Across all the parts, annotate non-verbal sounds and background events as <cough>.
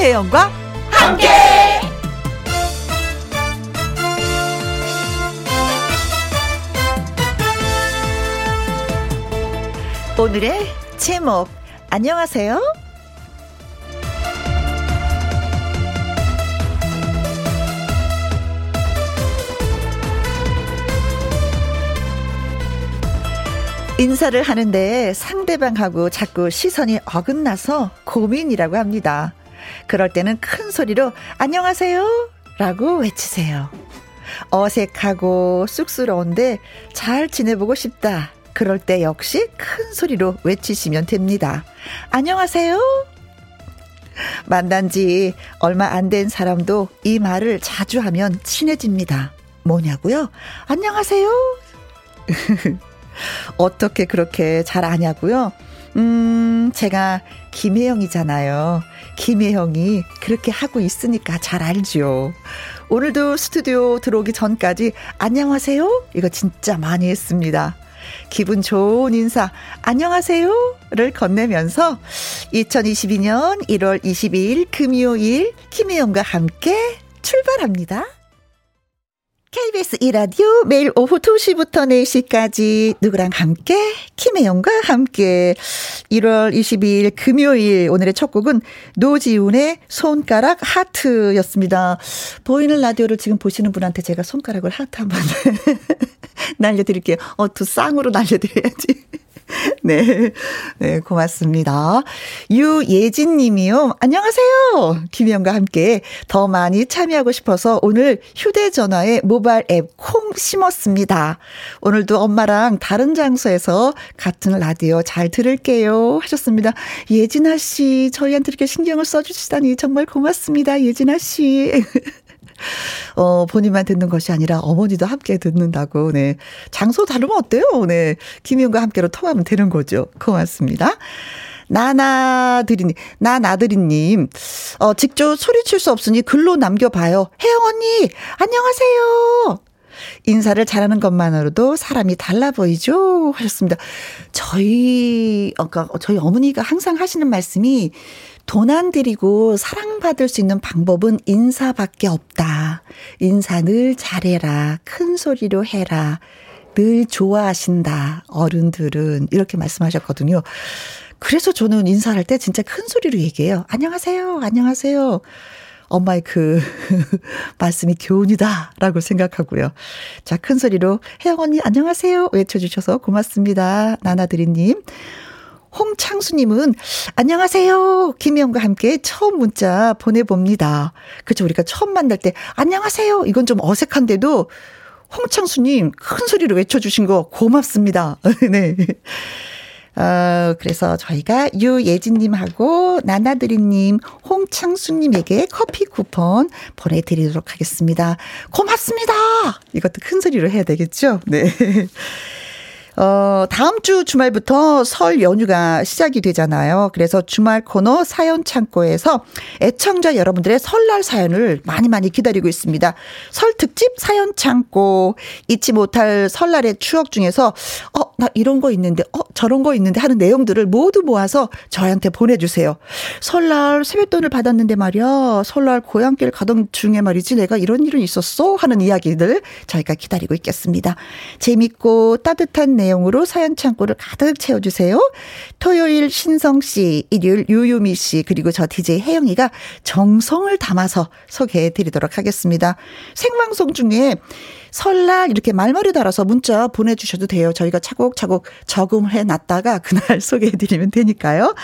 김혜영과 함께. 오늘의 제목 안녕하세요. 인사를 하는데 상대방하고 자꾸 시선이 어긋나서 고민이라고 합니다. 그럴 때는 큰 소리로 안녕하세요 라고 외치세요. 어색하고 쑥스러운데 잘 지내보고 싶다. 그럴 때 역시 큰 소리로 외치시면 됩니다. 안녕하세요. 만난 지 얼마 안 된 사람도 이 말을 자주 하면 친해집니다. 뭐냐고요? 안녕하세요. <laughs> 어떻게 그렇게 잘 아냐고요? 음, 제가 김혜영이잖아요. 김혜영이 그렇게 하고 있으니까 잘 알죠. 오늘도 스튜디오 들어오기 전까지 안녕하세요? 이거 진짜 많이 했습니다. 기분 좋은 인사, 안녕하세요?를 건네면서 2022년 1월 22일 금요일 김혜영과 함께 출발합니다. KBS 이라디오 매일 오후 2시부터 4시까지 누구랑 함께 김혜영과 함께 1월 22일 금요일 오늘의 첫 곡은 노지훈의 손가락 하트였습니다. 보이는 라디오를 지금 보시는 분한테 제가 손가락을 하트 한번 <laughs> 날려드릴게요. 어, 두 쌍으로 날려드려야지. <laughs> 네. 네, 고맙습니다. 유예진 님이요. 안녕하세요. 김희영과 함께 더 많이 참여하고 싶어서 오늘 휴대전화에 모바일 앱 콩 심었습니다. 오늘도 엄마랑 다른 장소에서 같은 라디오 잘 들을게요. 하셨습니다. 예진아 씨, 저희한테 이렇게 신경을 써주시다니 정말 고맙습니다. 예진아 씨. <laughs> 어, 본인만 듣는 것이 아니라 어머니도 함께 듣는다고, 네. 장소 다르면 어때요? 네. 김희영과 함께로 통하면 되는 거죠. 고맙습니다. 나나드리님, 나나드리님, 어, 직접 소리칠 수 없으니 글로 남겨봐요. 혜영 언니, 안녕하세요. 인사를 잘하는 것만으로도 사람이 달라 보이죠? 하셨습니다. 저희, 아까 저희 어머니가 항상 하시는 말씀이 돈안 들이고 사랑받을 수 있는 방법은 인사밖에 없다. 인사 늘 잘해라. 큰 소리로 해라. 늘 좋아하신다. 어른들은. 이렇게 말씀하셨거든요. 그래서 저는 인사할 때 진짜 큰 소리로 얘기해요. 안녕하세요. 안녕하세요. 엄마의 그 <laughs> 말씀이 교훈이다라고 생각하고요. 자, 큰 소리로 혜영 언니 안녕하세요 외쳐주셔서 고맙습니다. 나나드리님. 홍창수님은 안녕하세요. 김혜영과 함께 처음 문자 보내봅니다. 그렇죠. 우리가 처음 만날 때 안녕하세요. 이건 좀 어색한데도 홍창수님 큰 소리로 외쳐주신 거 고맙습니다. <laughs> 네. 어, 그래서 저희가 유예진님하고 나나드리님, 홍창수님에게 커피 쿠폰 보내드리도록 하겠습니다. 고맙습니다! 이것도 큰 소리로 해야 되겠죠? 네. 어, 다음 주 주말부터 설 연휴가 시작이 되잖아요. 그래서 주말 코너 사연 창고에서 애청자 여러분들의 설날 사연을 많이 많이 기다리고 있습니다. 설 특집 사연 창고 잊지 못할 설날의 추억 중에서 어, 나 이런 거 있는데 어, 저런 거 있는데 하는 내용들을 모두 모아서 저희한테 보내 주세요. 설날 세뱃돈을 받았는데 말이야. 설날 고향길 가던 중에 말이지 내가 이런 일은 있었어 하는 이야기들 저희가 기다리고 있겠습니다. 재밌고 따뜻한 내용 내용으로 사연 창고를 가득 채워주세요. 토요일 신성 씨, 일요일 유유미 씨, 그리고 저 DJ 혜영이가 정성을 담아서 소개해 드리도록 하겠습니다. 생방송 중에 설날 이렇게 말머리 달아서 문자 보내주셔도 돼요. 저희가 차곡차곡 적응을 해놨다가 그날 <laughs> 소개해드리면 되니까요.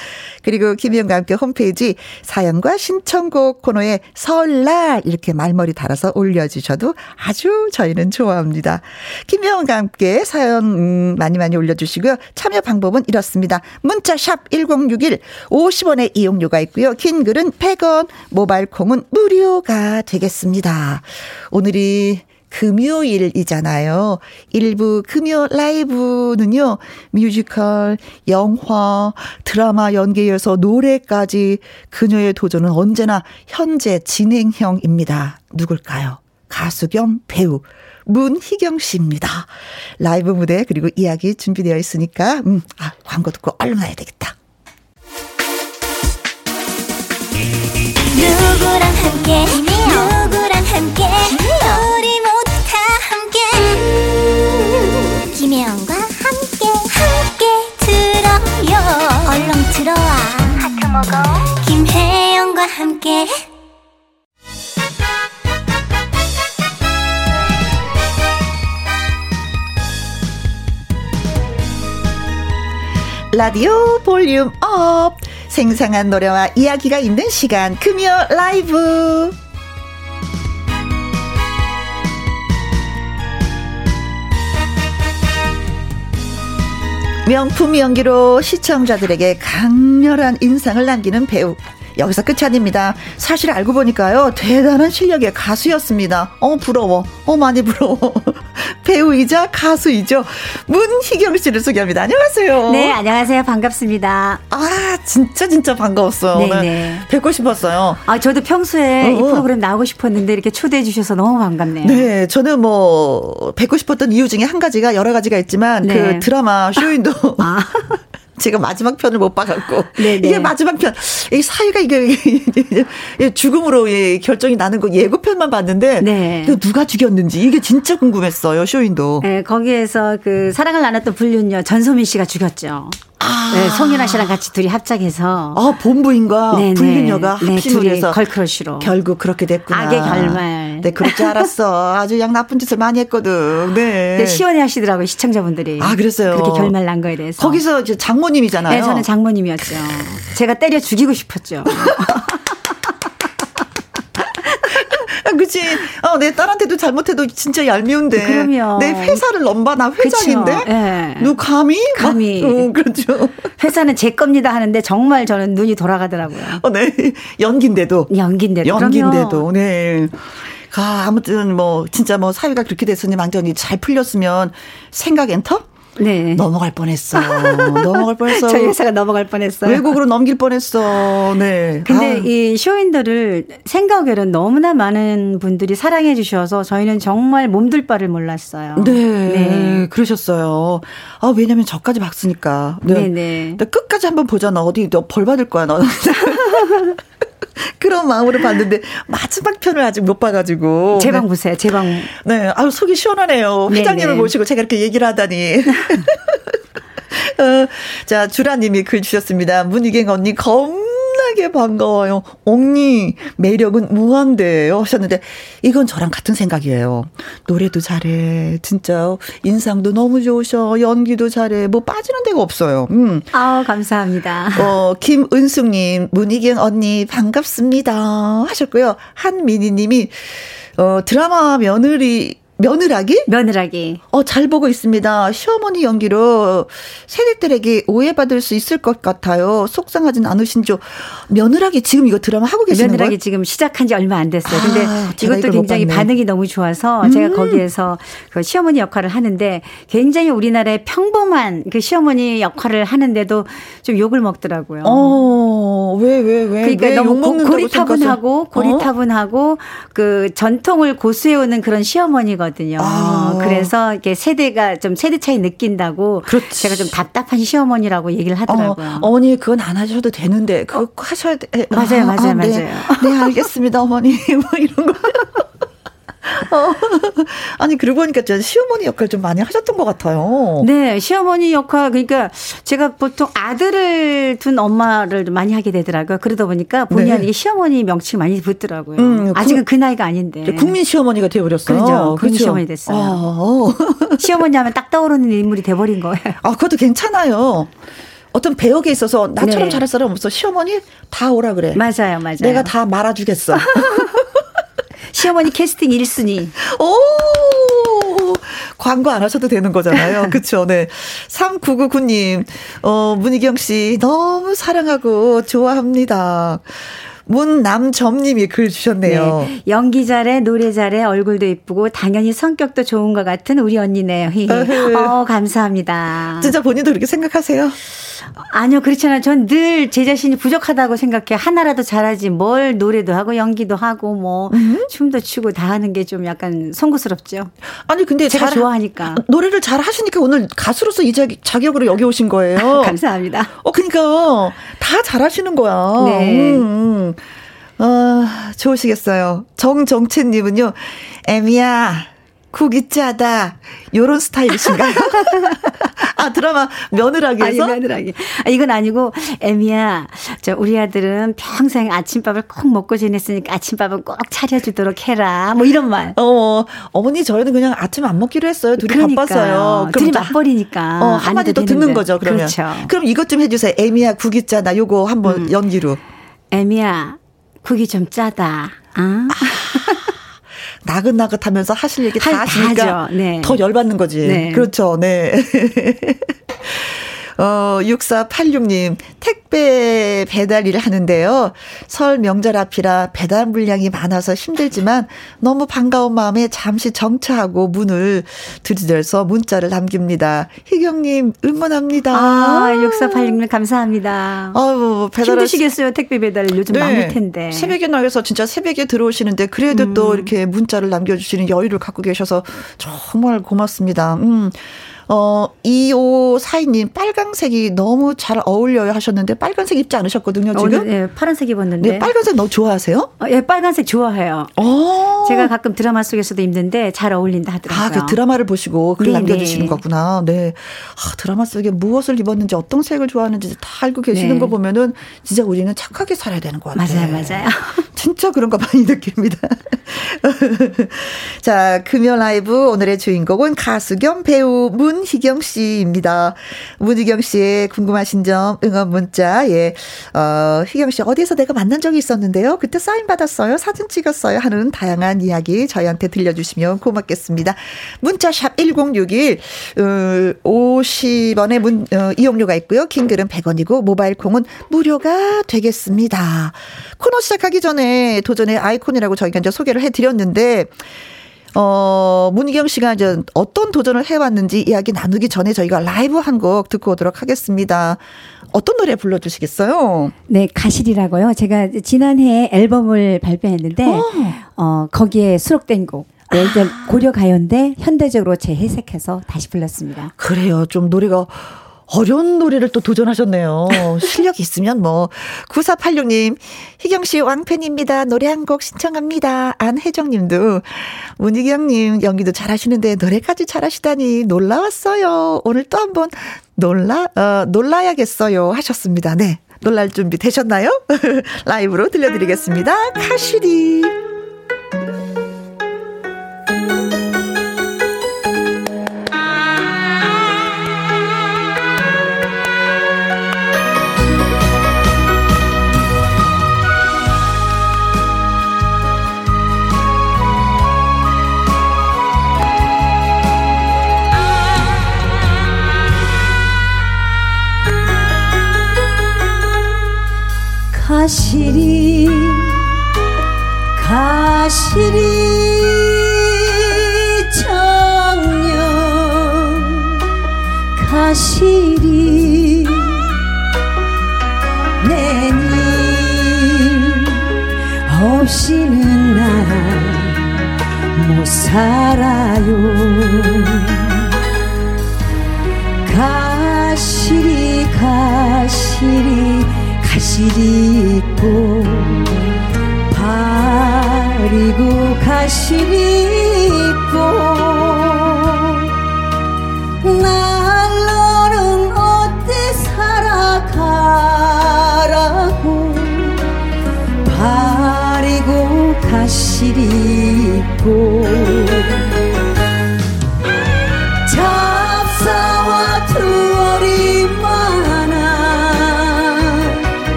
그리고 김희영과 함께 홈페이지 사연과 신청곡 코너에 설날 이렇게 말머리 달아서 올려주셔도 아주 저희는 좋아합니다. 김희영과 함께 사연 음, 많이 많이 올려주시고요. 참여 방법은 이렇습니다. 문자 샵 1061, 50원의 이용료가 있고요. 긴 글은 100원, 모바일 콩은 무료가 되겠습니다. 오늘이 금요일이잖아요. 일부 금요 라이브는요, 뮤지컬, 영화, 드라마 연계해서 노래까지 그녀의 도전은 언제나 현재 진행형입니다. 누굴까요? 가수 겸 배우. 문희경 씨입니다. 라이브 무대 그리고 이야기 준비되어 있으니까 음, 아, 광고 듣고 얼른 와야 되겠다. 함께 누구랑 함께 김혜영과 함께. 라디오 볼륨 업. 생생한 노래와 이야기가 있는 시간 금요 라이브 명품 연기로 시청자들에게 강렬한 인상을 남기는 배우 여기서 끝이 아닙니다. 사실 알고 보니까요, 대단한 실력의 가수였습니다. 어, 부러워. 어, 많이 부러워. 배우이자 가수이죠. 문희경 씨를 소개합니다. 안녕하세요. 네, 안녕하세요. 반갑습니다. 아, 진짜 진짜 반가웠어요. 네네. 네. 뵙고 싶었어요. 아, 저도 평소에 어, 이 어. 프로그램 나오고 싶었는데 이렇게 초대해 주셔서 너무 반갑네요. 네, 저는 뭐 뵙고 싶었던 이유 중에 한 가지가 여러 가지가 있지만 네. 그 드라마 쇼윈도 <laughs> 아. 제가 마지막 편을 못 봐갖고 네네. <laughs> 이게 마지막 편, 이 사이가 이게 <laughs> 죽음으로 결정이 나는 거 예고편만 봤는데 네. 누가 죽였는지 이게 진짜 궁금했어요 쇼인도. 네, 거기에서 그 사랑을 나눴던 불륜녀 전소민 씨가 죽였죠. 아. 네, 송윤아 씨랑 같이 둘이 합작해서. 아, 본부인과 네네. 불륜녀가 네, 합심을 해서. 걸크러쉬로. 결국 그렇게 됐구나. 악의 결말. 네, 그럴 줄 알았어. 아주 양 나쁜 짓을 많이 했거든. 네. 네 시원해 하시더라고요, 시청자분들이. 아, 그랬어요. 그렇게 결말 난 거에 대해서. 거기서 이제 장모님이잖아요. 네, 저는 장모님이었죠. 제가 때려 죽이고 싶었죠. <laughs> 그치. 어, 내 딸한테도 잘못해도 진짜 얄미운데. 그럼요. 내 회사를 넘봐, 나 회장인데? 네. 너 감히? 감히. 어, 그렇죠. 회사는 제 겁니다 하는데 정말 저는 눈이 돌아가더라고요. 어, 네. 연기인데도. 연기인데도. 연기인데도. 네. 아, 아무튼 뭐, 진짜 뭐 사위가 그렇게 됐으니 완전히 잘 풀렸으면 생각 엔터? 네. 넘어갈 뻔했어. <laughs> 넘어갈 뻔했어. 저희 회사가 넘어갈 뻔했어요. 외국으로 넘길 뻔했어. 네. 근데 아. 이 쇼윈들을 생각에는 너무나 많은 분들이 사랑해 주셔서 저희는 정말 몸둘 바를 몰랐어요. 네. 네. 그러셨어요. 아, 왜냐면 저까지 봤으니까. 네. 네. 끝까지 한번 보자. 너 어디 너 벌 받을 거야, 너는. <laughs> <laughs> 그런 마음으로 봤는데 마지막 편을 아직 못 봐가지고 제 방 보세요. 제 방. 네, 아유 속이 시원하네요. 회장님을 네네. 모시고 제가 이렇게 얘기를 하다니. <laughs> <laughs> 어, 자, 주라님이 글 주셨습니다. 문희경 언니 검 신나게 반가워요. 옹니 매력은 무한대예요 하셨는데 이건 저랑 같은 생각이에요. 노래도 잘해. 진짜 인상도 너무 좋으셔. 연기도 잘해. 뭐 빠지는 데가 없어요. 음. 아, 감사합니다. 어, 김은숙 님, 문희경 언니 반갑습니다 하셨고요. 한민희 님이 어, 드라마 며느리 며느라기? 며느라기. 어, 잘 보고 있습니다. 시어머니 연기로 세대들에게 오해받을 수 있을 것 같아요. 속상하진 않으신죠. 며느라기 지금 이거 드라마 하고 계시는 며느라기? 지금 시작한 지 얼마 안 됐어요. 근데 아, 이것도 굉장히 반응이 너무 좋아서 음. 제가 거기에서 그 시어머니 역할을 하는데 굉장히 우리나라의 평범한 그 시어머니 역할을 하는데도 좀 욕을 먹더라고요. 어, 왜, 왜, 왜? 그러니까 왜 너무 고, 고리타분하고, 고리타분하고 어? 그 전통을 고수해오는 그런 시어머니가 거든요. 아. 그래서 이게 세대가 좀 세대 차이 느낀다고 그렇지. 제가 좀 답답한 시어머니라고 얘기를 하더라고요. 어, 머니 그건 안 하셔도 되는데 그거 어. 하셔야 돼. 맞아요, 아, 맞아요, 아, 맞아요. 네. 네, 알겠습니다, 어머니. <laughs> 뭐 이런 거. 어. <laughs> 아니 그러고 보니까 진짜 시어머니 역할 좀 많이 하셨던 것 같아요. 네, 시어머니 역할 그러니까 제가 보통 아들을 둔 엄마를 많이 하게 되더라고요. 그러다 보니까 본의 아니게 네. 시어머니 명칭 많이 붙더라고요. 음, 아직은 그, 그 나이가 아닌데. 국민 시어머니가 되어버렸어요. 그렇죠. 국민 시어머니 됐어요. 어. <laughs> 시어머니 하면 딱 떠오르는 인물이 돼버린 거예요. 아, 그것도 괜찮아요. 어떤 배역에 있어서 나처럼 네. 잘할 사람 없어. 시어머니 다 오라 그래. 맞아요, 맞아요. 내가 다 말아주겠어. <laughs> 시어머니 캐스팅 1순위. 오! 광고 안 하셔도 되는 거잖아요. <laughs> 그쵸, 네. 3999님, 어, 문희경 씨, 너무 사랑하고 좋아합니다. 문남점님이 글 주셨네요. 네. 연기 잘해, 노래 잘해, 얼굴도 이쁘고 당연히 성격도 좋은 것 같은 우리 언니네요. <laughs> 어, 감사합니다. 진짜 본인도 그렇게 생각하세요? 아니요, 그렇잖아요. 전 늘 제 자신이 부족하다고 생각해. 하나라도 잘하지. 뭘 노래도 하고 연기도 하고 뭐 음? 춤도 추고 다 하는 게 좀 약간 송구스럽죠. 아니 근데 제가 잘, 좋아하니까 노래를 잘 하시니까 오늘 가수로서 이 자격으로 여기 오신 거예요. <laughs> 감사합니다. 어 그러니까 다 잘하시는 거야. 네. 음. 음. 어, 좋으시겠어요. 정정채님은요, 애미야, 국이 짜다. 요런 스타일이신가요? <laughs> 아, 드라마 며느라기에서? 아니, 며느라기. 아, 이건 아니고, 애미야, 저, 우리 아들은 평생 아침밥을 꼭 먹고 지냈으니까 아침밥은 꼭 차려주도록 해라. 뭐 이런 말. 어, 어머니 저희는 그냥 아침 안 먹기로 했어요. 둘이 그러니까요. 바빴어요. 둘이 맞벌이니까. 어, 한마디 더 듣는 거죠, 그러면. 그렇죠. 그럼 이것 좀 해주세요. 애미야, 국이 짜다. 요거 한번 음. 연기로. 애미야, 국이 좀 짜다. 아. <laughs> 나긋나긋 하면서 하실 얘기 다 하 시니까 네. 더 열받는 거지. 네. 그렇죠. 네. <laughs> 어, 6486님, 택배 배달 일을 하는데요. 설 명절 앞이라 배달 물량이 많아서 힘들지만 너무 반가운 마음에 잠시 정차하고 문을 들이대서 문자를 남깁니다. 희경님, 응원합니다. 아, 6486님 감사합니다. 아유, 배달. 힘드시겠어요, 택배 배달 요즘 네. 많을 텐데. 새벽에 나가서 진짜 새벽에 들어오시는데 그래도 음. 또 이렇게 문자를 남겨주시는 여유를 갖고 계셔서 정말 고맙습니다. 음. 어, 2542님, 빨강색이 너무 잘 어울려요 하셨는데, 빨간색 입지 않으셨거든요, 지금? 오늘, 예, 파란색 입었는데. 네, 빨간색 너무 좋아하세요? 어, 예, 빨간색 좋아해요. 오. 어. 제가 가끔 드라마 속에서도 입는데 잘 어울린다 하더라고요. 아, 그 드라마를 보시고 글 네, 남겨주시는 네. 거구나. 네. 아, 드라마 속에 무엇을 입었는지 어떤 색을 좋아하는지 다 알고 계시는 네. 거 보면은 진짜 우리는 착하게 살아야 되는 것 같아요. 맞아요, 맞아요. <laughs> 진짜 그런 거 많이 느낍니다. <laughs> 자, 금요 라이브 오늘의 주인공은 가수 겸 배우 문 문희경 씨입니다. 문희경 씨의 궁금하신 점 응원 문자 예. 어, 희경 씨 어디에서 내가 만난 적이 있었는데요. 그때 사인 받았어요. 사진 찍었어요. 하는 다양한 이야기 저희한테 들려주시면 고맙겠습니다. 문자샵 1061 어, 50원의 문 어, 이용료가 있고요. 킹글은 100원이고 모바일 콩은 무료가 되겠습니다. 코너 시작하기 전에 도전의 아이콘이라고 저희가 이제 소개를 해드렸는데 어, 문희경 씨가 이제 어떤 도전을 해왔는지 이야기 나누기 전에 저희가 라이브 한 곡 듣고 오도록 하겠습니다. 어떤 노래 불러주시겠어요? 네, 가실이라고요. 제가 지난해 앨범을 발표했는데, 어, 어 거기에 수록된 곡. 네, 아. 고려 가요인데 현대적으로 재해석해서 다시 불렀습니다. 그래요. 좀 노래가 어려운 노래를 또 도전하셨네요. 실력 있으면 뭐. 9486님, 희경씨 왕팬입니다. 노래 한 곡 신청합니다. 안혜정 님도, 문희경님 연기도 잘하시는데 노래까지 잘하시다니 놀라웠어요. 오늘 또 한번 놀라, 어, 놀라야겠어요. 하셨습니다. 네. 놀랄 준비 되셨나요? <laughs> 라이브로 들려드리겠습니다. 카시리. 가시리 가시리 청년 가시리 내님 없이는 난못 살아요. 가시리 가시리 가시리 있고 바리고 가시리 있고 날로는 어때 살아가라고 바리고 가시리 있고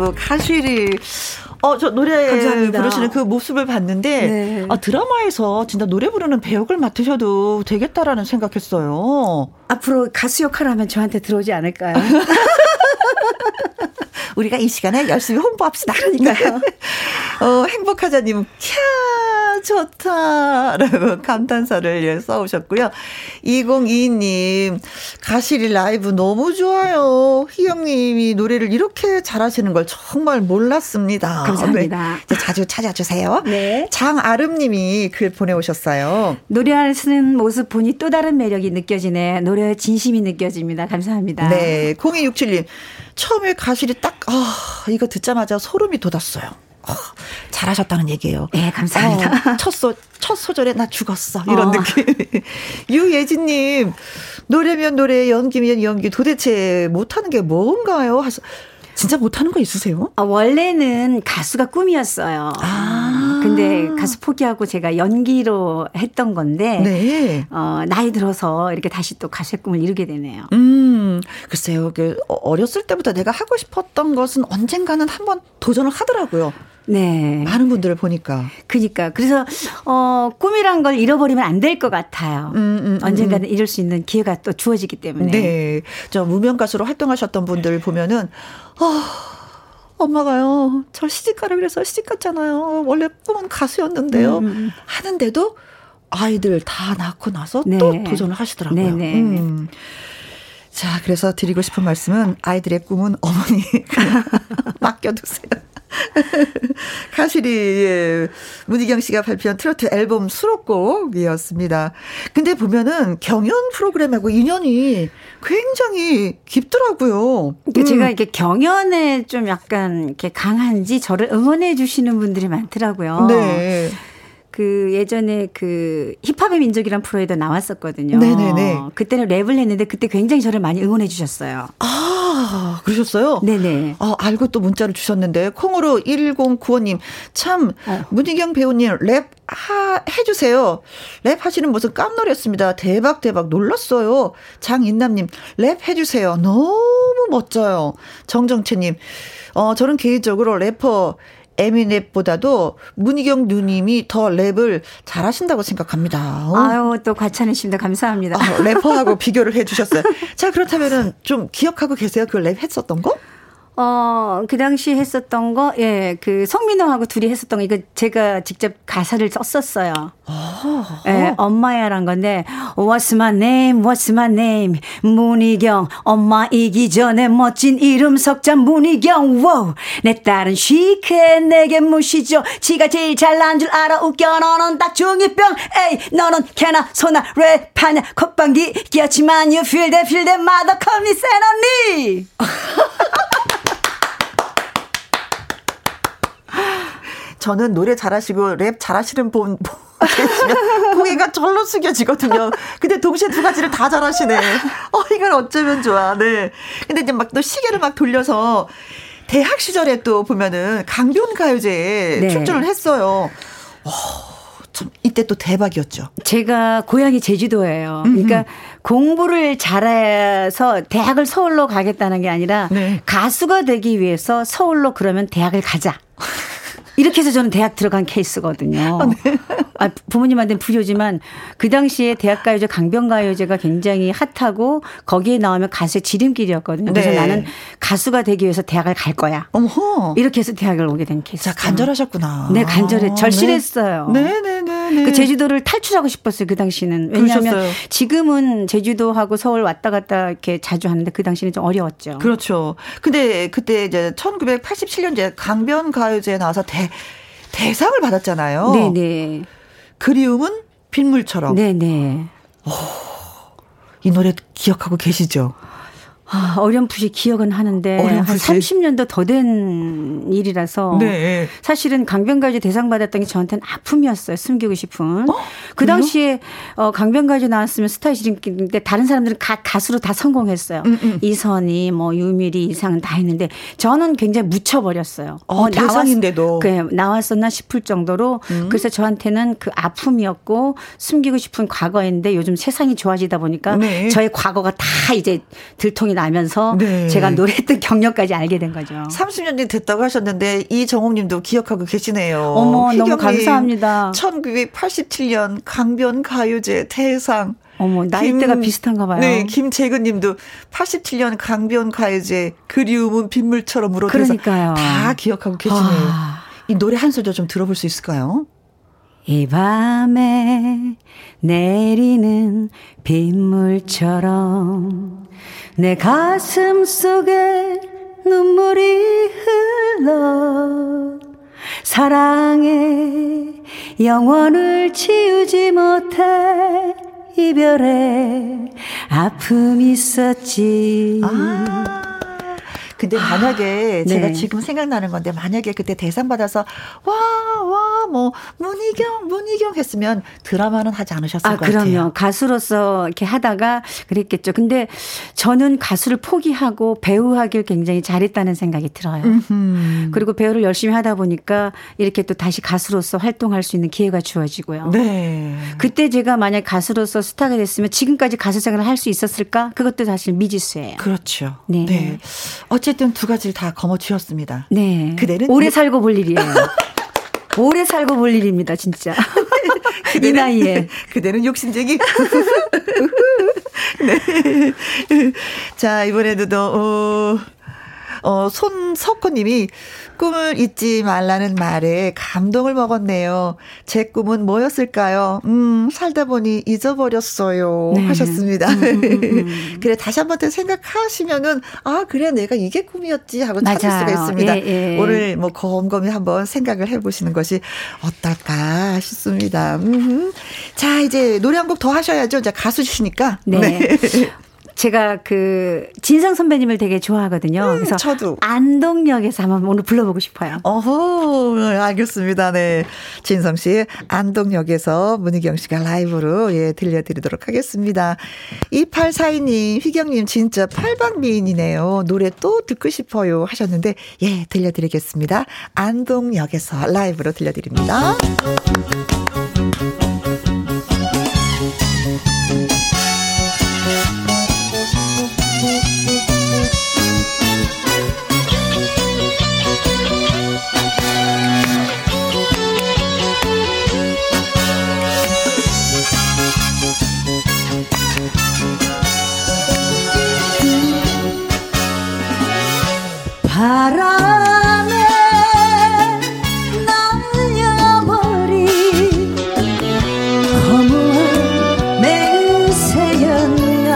라이브 가시리 어, 저 노래 감사합니다. 부르시는 그 모습을 봤는데, 네. 아, 드라마에서 진짜 노래 부르는 배역을 맡으셔도 되겠다라는 생각했어요. 앞으로 가수 역할 하면 저한테 들어오지 않을까요? <laughs> 우리가 이 시간에 열심히 홍보합시다. 그러니까요. <laughs> 어, 행복하자님, 캬, 좋다. 라고 <laughs> 감탄사를 예, 써오셨고요. 2022님, 가시리 라이브 너무 좋아요. 희영님이 노래를 이렇게 잘하시는 걸 정말 몰랐습니다. 감사합니다. 네, 자주 찾아주세요. 네. 장아름님이 글 보내오셨어요. 노래하는 모습 보니 또 다른 매력이 느껴지네. 노래에 진심이 느껴집니다. 감사합니다. 네. 0267님, 처음에 가실이 딱, 아, 이거 듣자마자 소름이 돋았어요. 어, <laughs> 잘하셨다는 얘기예요. 네, 감사합니다. 어, 첫, 소, 첫 소절에 나 죽었어. 이런 어. 느낌. <laughs> 유예진님, 노래면 노래, 연기면 연기, 도대체 못하는 게 뭔가요? 하서, 진짜 못하는 거 있으세요? 아, 원래는 가수가 꿈이었어요. 아. 근데 가수 포기하고 제가 연기로 했던 건데, 네. 어, 나이 들어서 이렇게 다시 또 가수의 꿈을 이루게 되네요. 음, 글쎄요. 그 어렸을 때부터 내가 하고 싶었던 것은 언젠가는 한번 도전을 하더라고요. 네. 많은 분들을 보니까. 그니까. 그래서, 어, 꿈이란 걸 잃어버리면 안 될 것 같아요. 음, 음, 음, 언젠가는 이룰 수 있는 기회가 또 주어지기 때문에. 네. 저 무명 가수로 활동하셨던 분들 보면은, 어, 엄마가요, 저 시집가라 그래서 시집 갔잖아요. 원래 꿈은 가수였는데요. 음. 음, 음. 하는데도 아이들 다 낳고 나서 네. 또 도전을 하시더라고요. 네네. 네. 음. 자, 그래서 드리고 싶은 말씀은 아이들의 꿈은 어머니 <laughs> 맡겨두세요. <laughs> 가시리 예, 문희경 씨가 발표한 트로트 앨범 수록곡이었습니다. 근데 보면은 경연 프로그램하고 인연이 굉장히 깊더라고요. 음. 제가 이렇게 경연에 좀 약간 이렇게 강한지 저를 응원해 주시는 분들이 많더라고요. 네. 그 예전에 그 힙합의 민족이란 프로에도 나왔었거든요. 네네네. 그때는 랩을 했는데 그때 굉장히 저를 많이 응원해 주셨어요. 아, 그러셨어요? 네네. 아, 알고 또 문자를 주셨는데 콩으로 1095님 참 어. 문희경 배우님 랩 하, 해주세요. 랩 하시는 모습 깜놀했습니다. 대박 대박 놀랐어요. 장인남님 랩 해주세요. 너무 멋져요. 정정채님 어 저는 개인적으로 래퍼 에미넴보다도 문희경 누님이 더 랩을 잘하신다고 생각합니다. 어? 아유, 또 과찬이십니다. 감사합니다. 아, 래퍼하고 <laughs> 비교를 해주셨어요. 자, 그렇다면은 좀 기억하고 계세요? 그 랩 했었던 거? 어, 그 당시 했었던 거, 예, 그 송민호하고 둘이 했었던 거, 이거 제가 직접 가사를 썼었어요. 어, 예, 엄마야란 건데, What's my name, what's my name, 문희경, 엄마이기 전에 멋진 이름 석자 문희경, wow. 내 딸은 시크해, 내게 무시죠. 지가 제일 잘난 줄 알아, 웃겨, 너는 딱 중2병, 에이, 너는 개나 소나 랩하냐, 콧방귀. 끼었지만, you feel that, feel that, mother, call me, 센 언니. <laughs> 저는 노래 잘하시고 랩 잘하시는 분 계시면 <laughs> 고개가 절로 숙여지거든요. 근데 동시에 두 가지를 다 잘하시네. 어, 이걸 어쩌면 좋아. 네. 근데 이제 막 또 시계를 막 돌려서 대학 시절에 또 보면은 강변 가요제에 네. 출전을 했어요. 어, 참 이때 또 대박이었죠. 제가 고향이 제주도예요. 그러니까 음흠. 공부를 잘해서 대학을 서울로 가겠다는 게 아니라 네. 가수가 되기 위해서 서울로 그러면 대학을 가자. 이렇게 해서 저는 대학 들어간 케이스거든요. 아, 네. 아, 부모님한테는 불효지만 그 당시에 대학가요제 강변가요제가 굉장히 핫하고 거기에 나오면 가수의 지름길이었거든요. 그래서 네. 나는 가수가 되기 위해서 대학을 갈 거야. 어머. 이렇게 해서 대학을 오게 된 케이스. 자, 간절하셨구나. 네, 간절해. 절실했어요. 네, 네, 네. 네. 그 제주도를 탈출하고 싶었어요. 그 당시는. 왜냐하면 그러셨어요. 지금은 제주도하고 서울 왔다 갔다 이렇게 자주 하는데 그 당시는 좀 어려웠죠. 그렇죠. 근데 그때 이제 1987년제 강변가요제에 나와서 대 대상을 받았잖아요. 네네. 그리움은 빗물처럼. 네네. 오, 이 노래 기억하고 계시죠? 아, 어렴풋이 기억은 하는데 어렴풋이? 한 30년도 더 된 일이라서 네. 사실은 강변가요제 대상 받았던 게 저한테는 아픔이었어요. 숨기고 싶은. 어? 그 당시에 어, 강변가요제 나왔으면 스타의 지름길인데 다른 사람들은 가, 가수로 다 성공했어요. 음, 음. 이선희, 뭐 유미리 이상은 다 했는데 저는 굉장히 묻혀버렸어요. 어, 어 대상인데도. 나왔, 그, 나왔었나 싶을 정도로 음. 그래서 저한테는 그 아픔이었고 숨기고 싶은 과거인데 요즘 세상이 좋아지다 보니까 네. 저의 과거가 다 이제 들통이 나면서 네. 제가 노래했던 경력까지 알게 된 거죠. 30년이 됐다고 하셨는데 이정옥 님도 기억하고 계시네요. 어머, 너무 감사합니다. 1987년 강변 가요제 대상. 어머, 나이대가 김, 비슷한가 봐요. 네, 김재근 님도 87년 강변 가요제 그리움은 빗물처럼 물어 그러니까요. 다 기억하고 계시네요. 아. 이 노래 한 소절 좀 들어볼 수 있을까요? 이 밤에 내리는 빗물처럼 내 가슴 속에 눈물이 흘러 사랑의 영원을 지우지 못해 이별에 아픔이 있었지. 아. 근데 아, 만약에 아, 제가 네. 지금 생각나는 건데 만약에 그때 대상 받아서 와 와 뭐 문희경 문희경 했으면 드라마는 하지 않으셨을 아, 것 그럼요. 같아요. 그럼요. 가수로서 이렇게 하다가 그랬겠죠. 근데 저는 가수를 포기하고 배우 하길 굉장히 잘했다는 생각이 들어요. 음흠. 그리고 배우를 열심히 하다 보니까 이렇게 또 다시 가수로서 활동할 수 있는 기회가 주어지고요. 네. 그때 제가 만약 가수로서 스타가 됐으면 지금까지 가수 생활을 할 수 있었을까? 그것도 사실 미지수예요. 그렇죠. 네. 네. 어째 어쨌든 두 가지를 다 거머쥐었습니다. 네. 그대는 오래 살고 볼 일이에요. <laughs> 오래 살고 볼 일입니다, 진짜. <laughs> 그대는, 이 나이에. <laughs> 그대는 욕심쟁이. 네. 자, 이번에도, 어, 어, 손석호님이 꿈을 잊지 말라는 말에 감동을 먹었네요. 제 꿈은 뭐였을까요? 음, 살다 보니 잊어버렸어요. 네. 하셨습니다. 음, 음, 음. 음. <laughs> 그래, 다시 한번 더 생각하시면은, 아, 그래, 내가 이게 꿈이었지 하고 찾을 맞아요. 수가 있습니다. 예, 예. 오늘 뭐 곰곰이 한번 생각을 해보시는 것이 어떨까 싶습니다. 음. 자, 이제 노래 한 곡 더 하셔야죠. 이제 가수시니까. 네. 네. 제가 그 진성 선배님을 되게 좋아하거든요. 음, 그래서 저도 안동역에서 한번 오늘 불러보고 싶어요. 어허, 알겠습니다. 네. 진성 씨 안동역에서 문희경 씨가 라이브로 예 들려드리도록 하겠습니다. 2842님, 휘경님 진짜 팔방 미인이네요. 노래 또 듣고 싶어요 하셨는데 예 들려드리겠습니다. 안동역에서 라이브로 들려드립니다. 바람에 날려버린 허무한 맹세였나.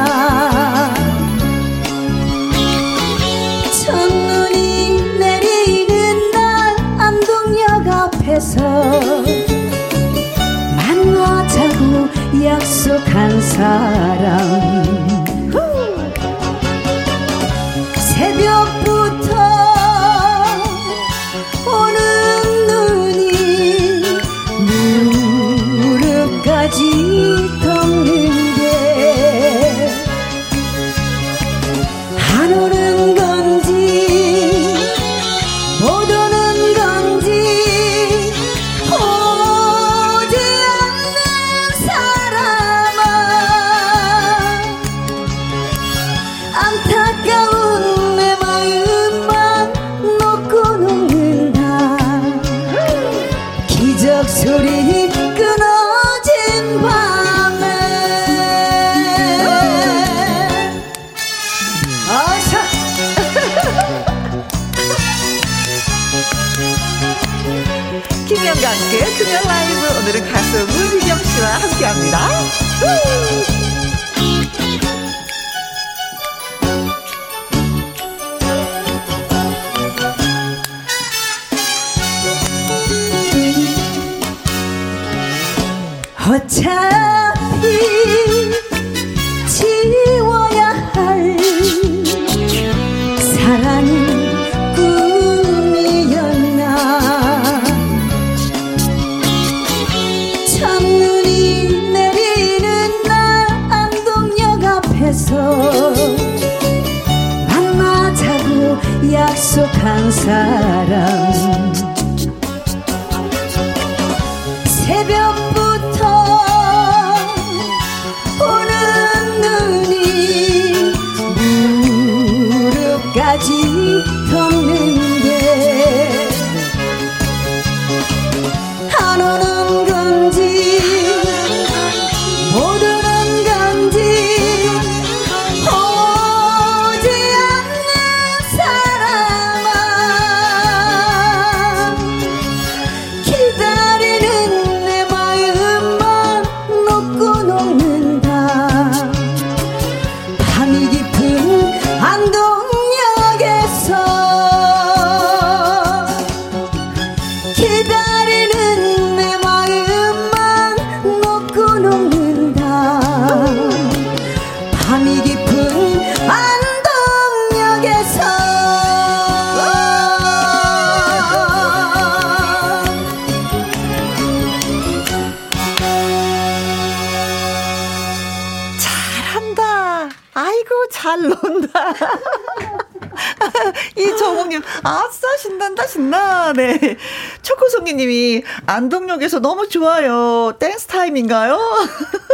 첫눈이 내리는 날 안동역 앞에서 만나자고 약속한 사람 네. <laughs> 초코송이님이, 안동역에서 너무 좋아요. 댄스 타임인가요?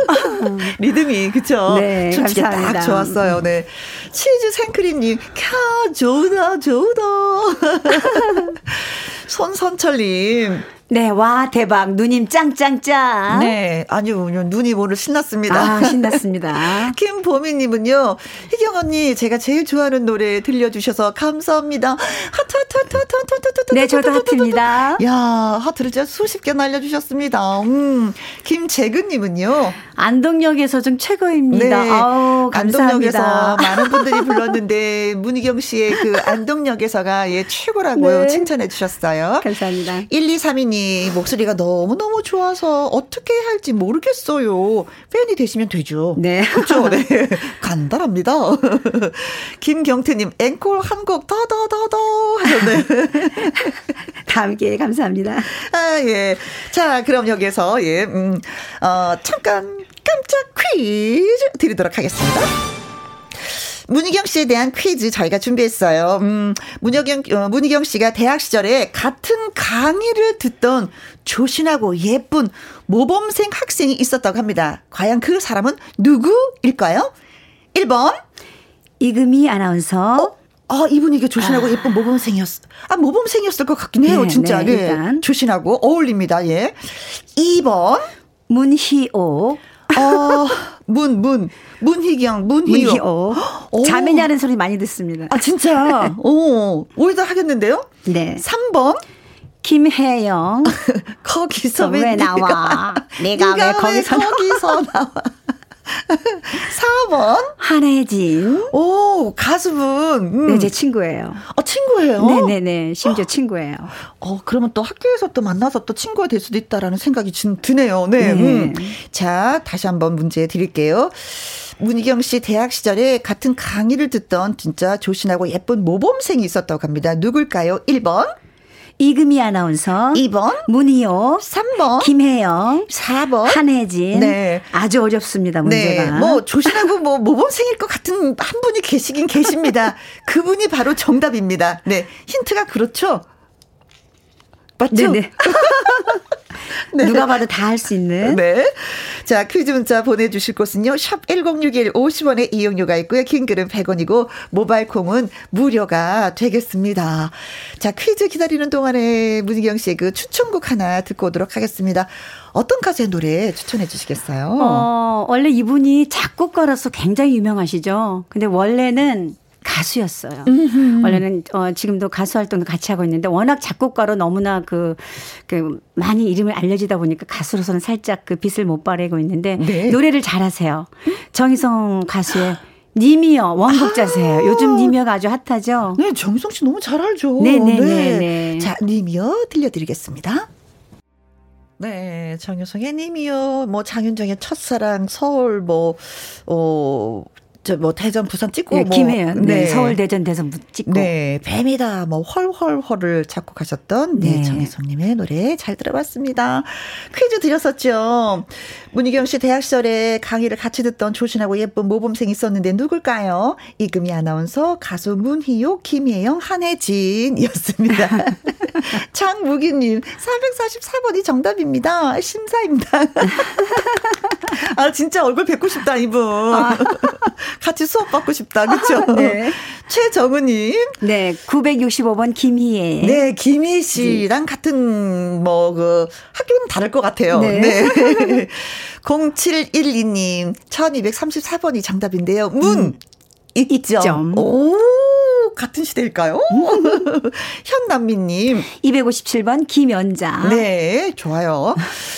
<laughs> 리듬이, 그쵸? 네, 춤추기 딱 감사합니다. 좋았어요. 네. 치즈 생크림님, 캬, 좋다, 좋다. <laughs> 손선철님, 네, 와, 대박. 누님 짱짱짱. 네. 아니요, 누님 오늘 신났습니다. 아, 신났습니다. <laughs> 김보미님은요, 희경 언니, 제가 제일 좋아하는 노래 들려주셔서 감사합니다. 하트, 하트, 하트, 하트, 하트, 하트, 하트, 네, 저도 하트, 하트, 하트입니다. 야, 하트를 진짜 수십 개 날려주셨습니다. 음, 김재근님은요, 안동역에서 좀 최고입니다. 아우, 안동역에서 감사합니다. 많은 분들이 불렀는데, <laughs> 문희경 씨의 그 안동역에서가 예, 최고라고요. 네. 칭찬해 주셨어요. 감사합니다. 1232님, 목소리가 너무너무 좋아서 어떻게 할지 모르겠어요. 팬이 되시면 되죠. 네. 그렇죠. 네. <laughs> 간단합니다. <laughs> 김경태 님, 앵콜 한 곡 더더더더 하셨네. <laughs> 다음 기회에 감사합니다. 아, 예. 자, 그럼 여기서, 예, 음, 어, 잠깐 깜짝 퀴즈 드리도록 하겠습니다. 문희경 씨에 대한 퀴즈 저희가 준비했어요. 음, 문희경, 어, 문희경 씨가 대학 시절에 같은 강의를 듣던 조신하고 예쁜 모범생 학생이 있었다고 합니다. 과연 그 사람은 누구일까요? 1번. 이금희 아나운서. 아, 이분이 이게 조신하고 예쁜 모범생이었어. 아, 모범생이었을 것 같긴 해요, 네, 진짜. 네, 네. 조신하고 어울립니다, 예. 2번. 문희오. 어, 문, 문. 문희경, 문희요. 오. 자매냐는 소리 많이 듣습니다. 아, 진짜. <laughs> 오, 오히려 하겠는데요? 네. 3번. 김혜영. <laughs> 거기서 왜 나와? 내가 왜 거기서 나와? 거기서 나와? <laughs> 4번. 한혜진. 오, 가수분. 음. 네, 제 친구예요. 어, 친구예요? 네네네. 심지어 친구예요. <gasps> 어, 그러면 또 학교에서 또 만나서 또 친구가 될 수도 있다라는 생각이 좀 드네요. 네. 네. 음. 자, 다시 한번 문제 드릴게요. 문희경 씨 대학 시절에 같은 강의를 듣던 진짜 조신하고 예쁜 모범생이 있었다고 합니다. 누굴까요? 1번, 이금희 아나운서. 2번, 문희호. 3번, 김혜영. 4번. 한혜진. 네. 아주 어렵습니다, 문제가. 네, 뭐 조신하고 뭐 모범생일 것 같은 한 분이 계시긴 계십니다. <laughs> 그분이 바로 정답입니다. 네, 힌트가 그렇죠. 맞죠? 네네. <laughs> 누가 봐도 다 할 수 있는. 네. 자, 퀴즈 문자 보내주실 곳은요. 샵 1061 50원의 이용료가 있고요. 킹글은 100원이고 모바일 콩은 무료가 되겠습니다. 자, 퀴즈 기다리는 동안에 문희경 씨의 그 추천곡 하나 듣고 오도록 하겠습니다. 어떤 가수의 노래 추천해 주시겠어요? 어, 원래 이분이 작곡가로서 굉장히 유명하시죠. 근데 원래는 가수였어요. 음흠. 원래는 어 지금도 가수 활동도 같이 하고 있는데 워낙 작곡가로 너무나 그, 그 많이 이름을 알려지다 보니까 가수로서는 살짝 그 빛을 못 발하고 있는데 네. 노래를 잘하세요. 정희성 가수의 님이요 원곡자세요. 아~ 요즘 님이요가 아주 핫하죠. 네, 정희성 씨 너무 잘 알죠. 네네네. 네. 네. 자, 님이요 들려드리겠습니다. 네, 정효성의 님이요. 뭐 장윤정의 첫사랑, 서울 뭐 어, 저뭐 대전 부산 찍고 네, 뭐 김혜연 네. 네. 서울 대전 대전 찍고 네 뱀이다 뭐 헐헐헐을 작곡하셨던 네, 네. 정혜성님의 노래 잘 들어봤습니다 퀴즈 드렸었죠 문희경 씨 대학 시절에 강의를 같이 듣던 조신하고 예쁜 모범생 있었는데 누굴까요 이금희 아나운서 가수 문희요 김혜영 한혜진이었습니다 장무기님 <laughs> 444번이 정답입니다 심사입니다 <laughs> 아 진짜 얼굴 뵙고 싶다 이분 아. <laughs> 같이 수업 받고 싶다. 그렇죠? 네. 최정은님. 네. 965번 김희애. 네. 김희 씨랑 같은 뭐 그 학교는 다를 것 같아요. 네. 네. 0712님. 1234번이 정답인데요. 문. 음. 있점. 오. 같은 시대일까요? <laughs> 현남미님. 257번 김연자. 네, 좋아요.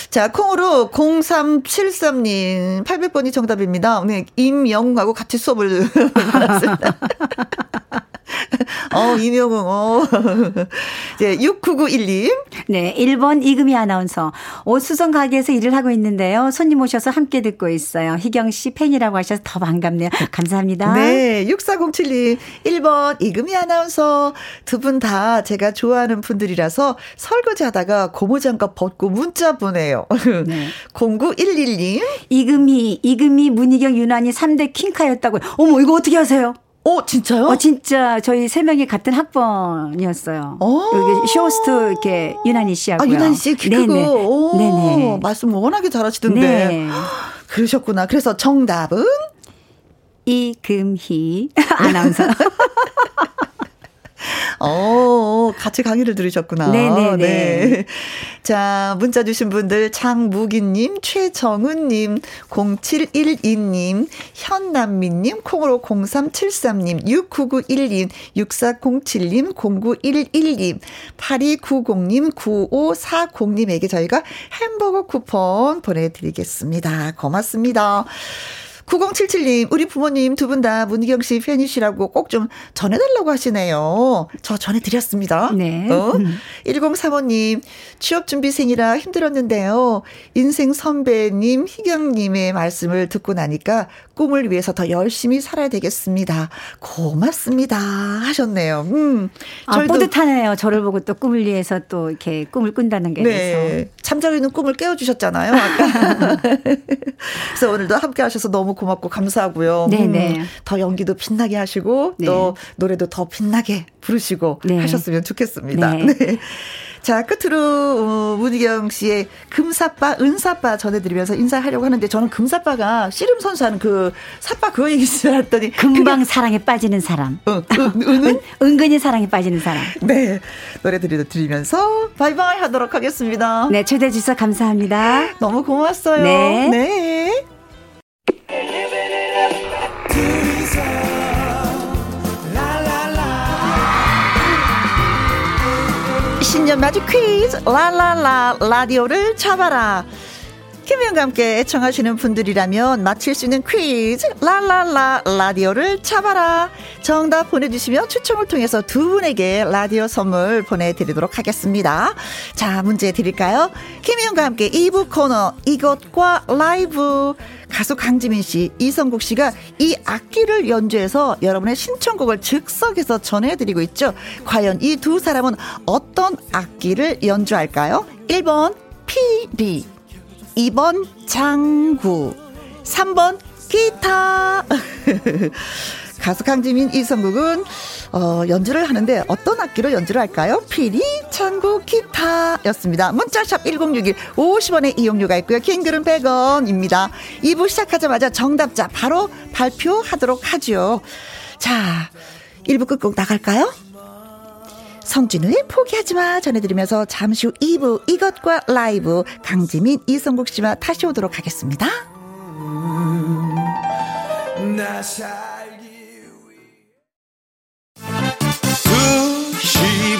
자, 콩으로 0373님. 800번이 정답입니다. 네, 임영하고 같이 수업을 <laughs> 받았습니다. <laughs> 어, 이명웅, 어. <laughs> 이제 6991님. 네, 1번 이금희 아나운서. 옷수선 가게에서 일을 하고 있는데요. 손님 오셔서 함께 듣고 있어요. 희경 씨 팬이라고 하셔서 더 반갑네요. 감사합니다. 네, 6407님. 1번 이금희 아나운서. 두 분 다 제가 좋아하는 분들이라서 설거지 하다가 고무장갑 벗고 문자 보내요. <laughs> 네. 0911님. 이금희, 이금희, 문희경, 유난희 3대 킹카였다고요. 어머, 이거 어떻게 하세요? 어, 진짜요? 어, 진짜 저희 세 명이 같은 학번이었어요. 오. 여기 쇼호스트 이렇게 유난희 씨하고요. 아, 유난희 씨? 네네. 네네. 말씀 워낙에 잘하시던데. 네. <gasps> 그러셨구나. 그래서 정답은? 이금희 <laughs> 아나운서. <laughs> 어, 같이 강의를 들으셨구나. 네네네. 네. <laughs> 자, 문자 주신 분들 장무기님, 최정은님, 0712님, 현남민님, 콩으로 0373님, 6991님, 6407님, 0911님, 8290님, 9540님에게 저희가 햄버거 쿠폰 보내드리겠습니다. 고맙습니다. 9077님, 우리 부모님 두 분 다 문희경 씨 팬이시라고 꼭 좀 전해달라고 하시네요. 저 전해드렸습니다. 네. 어? 1035님, 취업준비생이라 힘들었는데요. 인생 선배님, 희경님의 말씀을 듣고 나니까 꿈을 위해서 더 열심히 살아야 되겠습니다. 고맙습니다. 하셨네요. 음. 아, 뿌듯하네요. 저를 보고 또 꿈을 위해서 또 이렇게 꿈을 꾼다는 게. 네. 잠자고 있는 꿈을 깨워주셨잖아요. 아까. <laughs> 그래서 오늘도 함께 하셔서 너무 고맙고 감사하고요. 네네. 음, 더 연기도 빛나게 하시고 네. 또 노래도 더 빛나게 부르시고 네. 하셨으면 좋겠습니다. 네. 네. 자, 끝으로, 어, 문희경 씨의 금사빠, 은사빠 전해드리면서 인사하려고 하는데 저는 금사빠가 씨름 선수하는 그 사빠 그거 얘기 줄 알았더니. 금방 그게... 사랑에 빠지는 사람. 어, 은, 은, 은근히 사랑에 빠지는 사람. 네. 노래 드리면서 바이바이 하도록 하겠습니다. 네, 초대해 주셔서 감사합니다. 너무 고맙어요. 네. 네. 신년 맞이 퀴즈. 라라라 라디오를 잡아라. 김혜영과 함께 애청하시는 분들이라면 맞힐 수 있는 퀴즈. 라라라 라디오를 잡아라. 정답 보내주시면 추첨을 통해서 두 분에게 라디오 선물 보내드리도록 하겠습니다. 자 문제 드릴까요? 김혜영과 함께 2부 코너 이것과 라이브 가수 강지민 씨, 이성국 씨가 이 악기를 연주해서 여러분의 신청곡을 즉석에서 전해드리고 있죠. 과연 이 두 사람은 어떤 악기를 연주할까요? 1번 피리, 2번 장구, 3번 기타. <laughs> 가수 강지민, 이성국은 어, 연주를 하는데 어떤 악기로 연주를 할까요? 피리, 창구, 기타였습니다. 문자샵 1061 50원의 이용료가 있고요. 킹글은 100원입니다. 2부 시작하자마자 정답자 바로 발표하도록 하죠. 자, 1부 끝곡 나갈까요? 성진우의 포기하지 마 전해드리면서 잠시 후 2부 이것과 라이브 강지민 이성국 씨와 다시 오도록 하겠습니다.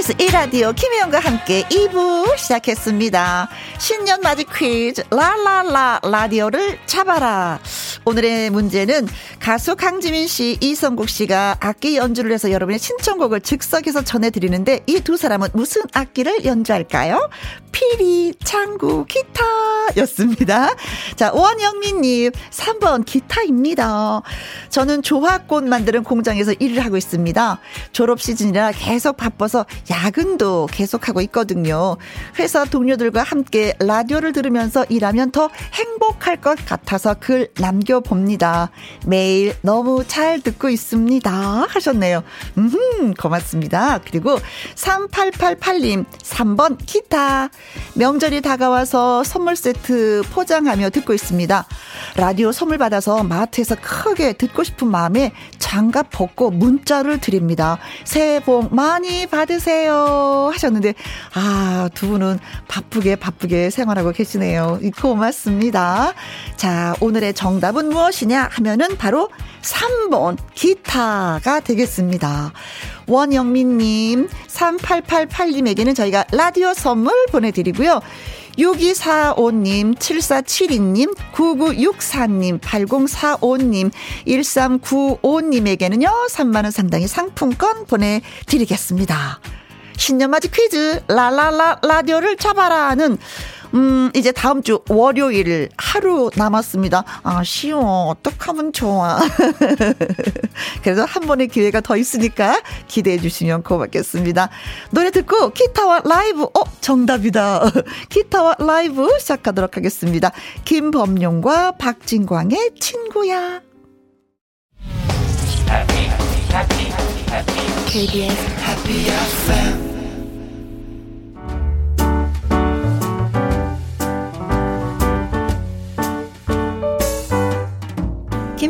KBS 1라디오 김혜영과 함께 2부 시작했습니다. 신년 맞이 퀴즈 라라라 라디오를 잡아라. 오늘의 문제는 가수 강지민 씨, 이성국 씨가 악기 연주를 해서 여러분의 신청곡을 즉석에서 전해드리는데 이 두 사람은 무슨 악기를 연주할까요? 피리, 창구, 기타 였습니다. 자, 원영민님, 3번 기타입니다. 저는 조화꽃 만드는 공장에서 일을 하고 있습니다. 졸업 시즌이라 계속 바빠서 야근도 계속하고 있거든요. 회사 동료들과 함께 라디오를 들으면서 일하면 더 행복할 것 같아서 글 남겨 봅니다. 매일 너무 잘 듣고 있습니다. 하셨네요. 음, 고맙습니다. 그리고 3888님, 3번 기타. 명절이 다가와서 선물 세트 포장하며 듣고 있습니다. 라디오 선물 받아서 마트에서 크게 듣고 싶은 마음에 장갑 벗고 문자를 드립니다. 새해 복 많이 받으세요. 하셨는데, 아, 두 분은 바쁘게 바쁘게 생활하고 계시네요. 고맙습니다. 자, 오늘의 정답은 무엇이냐 하면은 바로 3번 기타가 되겠습니다. 원영민님, 3888님에게는 저희가 라디오 선물 보내드리고요. 6245님, 7472님, 9964님, 8045님, 1395님에게는요, 3만원 상당의 상품권 보내드리겠습니다. 신년 맞이 퀴즈, 라라라 라디오를 잡아라는 음, 이제 다음 주 월요일 하루 남았습니다. 아, 쉬워. 어떡하면 좋아. <laughs> 그래서 한 번의 기회가 더 있으니까 기대해 주시면 고맙겠습니다. 노래 듣고 기타와 라이브, 어, 정답이다. <laughs> 기타와 라이브 시작하도록 하겠습니다. 김범용과 박진광의 친구야. KBS Happy FM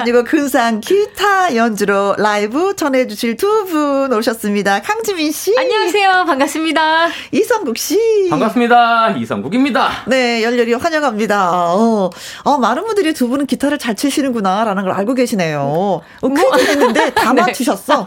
아니고 근상 기타 연주로 라이브 전해주실 두 분 오셨습니다. 강지민 씨. 안녕하세요. 반갑습니다. 이성국 씨. 반갑습니다. 이성국입니다. 네, 열렬히 환영합니다. 어, 어 많은 분들이 두 분은 기타를 잘 치시는구나라는 걸 알고 계시네요. 어, 퀴즈 했는데 다 <laughs> 네. 맞추셨어.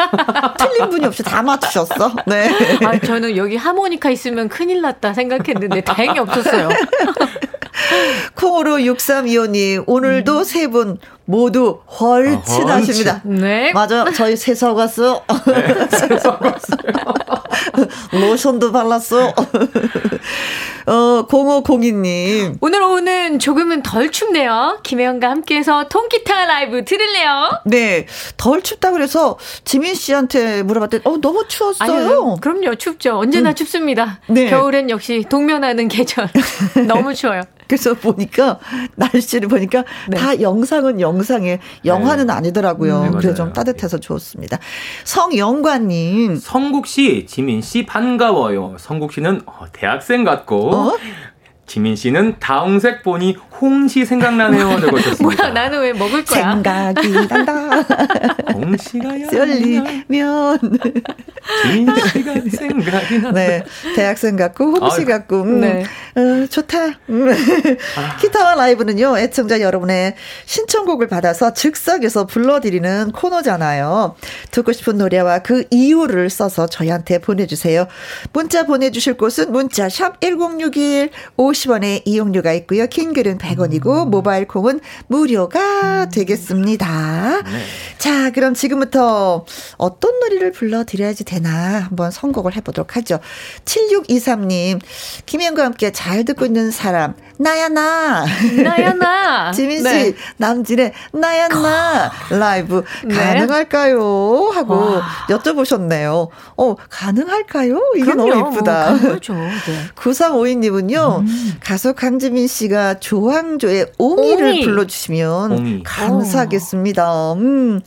틀린 분이 없이 다 맞추셨어. 네. 아, 저는 여기 하모니카 있으면 큰일 났다 생각했는데 다행히 없었어요. <laughs> <laughs> 콩으로 6325님, 오늘도 음. 세분 모두 헐친하십니다. 네. 맞아요. 저희 세서 갔어. 네, 세서 갔어요. <laughs> <laughs> 로션도 발랐어. <laughs> 어, 0502님. 오늘 오후는 조금은 덜 춥네요. 김혜영과 함께해서 통기타 라이브 들을래요? 네. 덜 춥다 그래서 지민 씨한테 물어봤더니, 어, 너무 추웠어요. 아유, 그럼요. 춥죠. 언제나 음. 춥습니다. 네. 겨울엔 역시 동면하는 계절. <laughs> 너무 추워요. 그래서 보니까 날씨를 보니까 네. 다 영상은 영상에 영화는 네. 아니더라고요. 음, 네, 그래서 좀 따뜻해서 좋습니다. 성영관님, 성국 씨, 지민 씨 반가워요. 성국 씨는 어, 대학생 같고 어? 지민 씨는 다홍색 보니 홍시 생각나네요. 적어줬습니다. 뭐야, 나는 왜 먹을 거야? 생각이 난다. 홍시가 썰리면. 지민 씨가 생각이 나. 네. 대학생 같고, 홍시 아, 같고, 음, 네. 어, 좋다. 음. 아. 기타와 라이브는요, 애청자 여러분의 신청곡을 받아서 즉석에서 불러드리는 코너잖아요. 듣고 싶은 노래와 그 이유를 써서 저희한테 보내주세요. 문자 보내주실 곳은 문자 샵 1061, 50원의 이용료가 있고요. 킹글은 100 원이고 모바일 콩은 무료가 되겠습니다. 네. 자, 그럼 지금부터 어떤 노래를 불러드려야지 되나 한번 선곡을 해보도록 하죠. 7623님, 김현과 함께 잘 듣고 있는 사람, 나야, 나. 나야, 나. <laughs> 지민 씨, 네. 남진의 나야, 나. 라이브 네. 가능할까요? 하고 와. 여쭤보셨네요. 어, 가능할까요? 이게 그럼요, 너무 이쁘다. 뭐. 네. <laughs> 9352님은요, 음. 가수 강지민 씨가 조항조의 옹이를 옹이. 불러주시면 옹이. 감사하겠습니다. 음.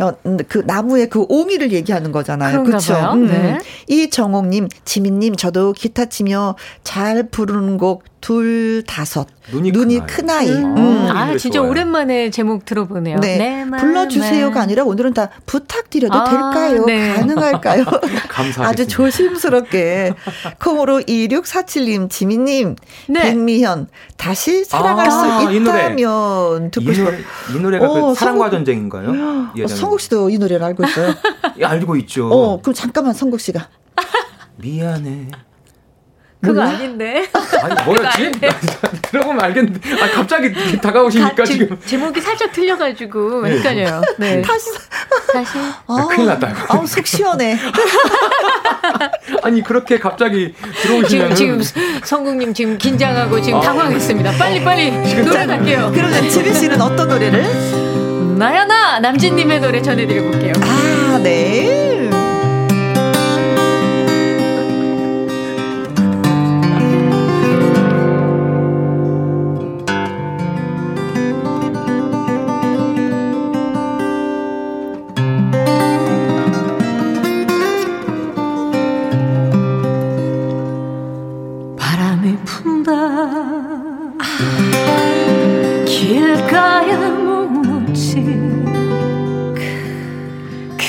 어, 그 나무의 그 옹이를 얘기하는 거잖아요. 그렇죠. 음. 네. 이정옥님, 지민님, 저도 기타 치며 잘 부르는 곡 둘 다섯 눈이, 눈이 큰 아이. 음. 음. 아 진짜 좋아요. 오랜만에 제목 들어보네요. 네. 불러주세요가 아니라 오늘은 다 부탁드려도 아, 될까요? 네. 가능할까요? <laughs> 감사합니다. 아주 조심스럽게 콩으로 2647님 지민님 네. 백미현 다시 살아갈 아, 수 있다면 듣고 싶어요. 이 노래가 그 어, 그 사랑과 성국, 전쟁인가요? 어, 성국 씨도 이 노래를 알고 있어요? <laughs> 예, 알고 있죠. 어 그럼 잠깐만 성국 씨가 미안해. 그거 몰라? 아닌데. 아니 뭐였지? 들어보면 알겠는데. 아 갑자기 다가오시니까 가, 지금 제 목이 살짝 틀려가지고 네. 헷갈려요. 네. 다시 다시. 아, 큰일 났다. 아우 속 시원해. <laughs> 아니 그렇게 갑자기 들어오시면 지금 지금 성국님 지금 긴장하고 지금 아, 당황했습니다. 빨리 빨리 노래 갈게요. 그러면 지민 씨는 어떤 노래를? 나야나 남진님의 노래 전해드려 볼게요. 아 네.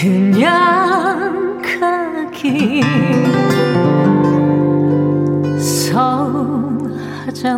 그냥 가기. 서운하잖아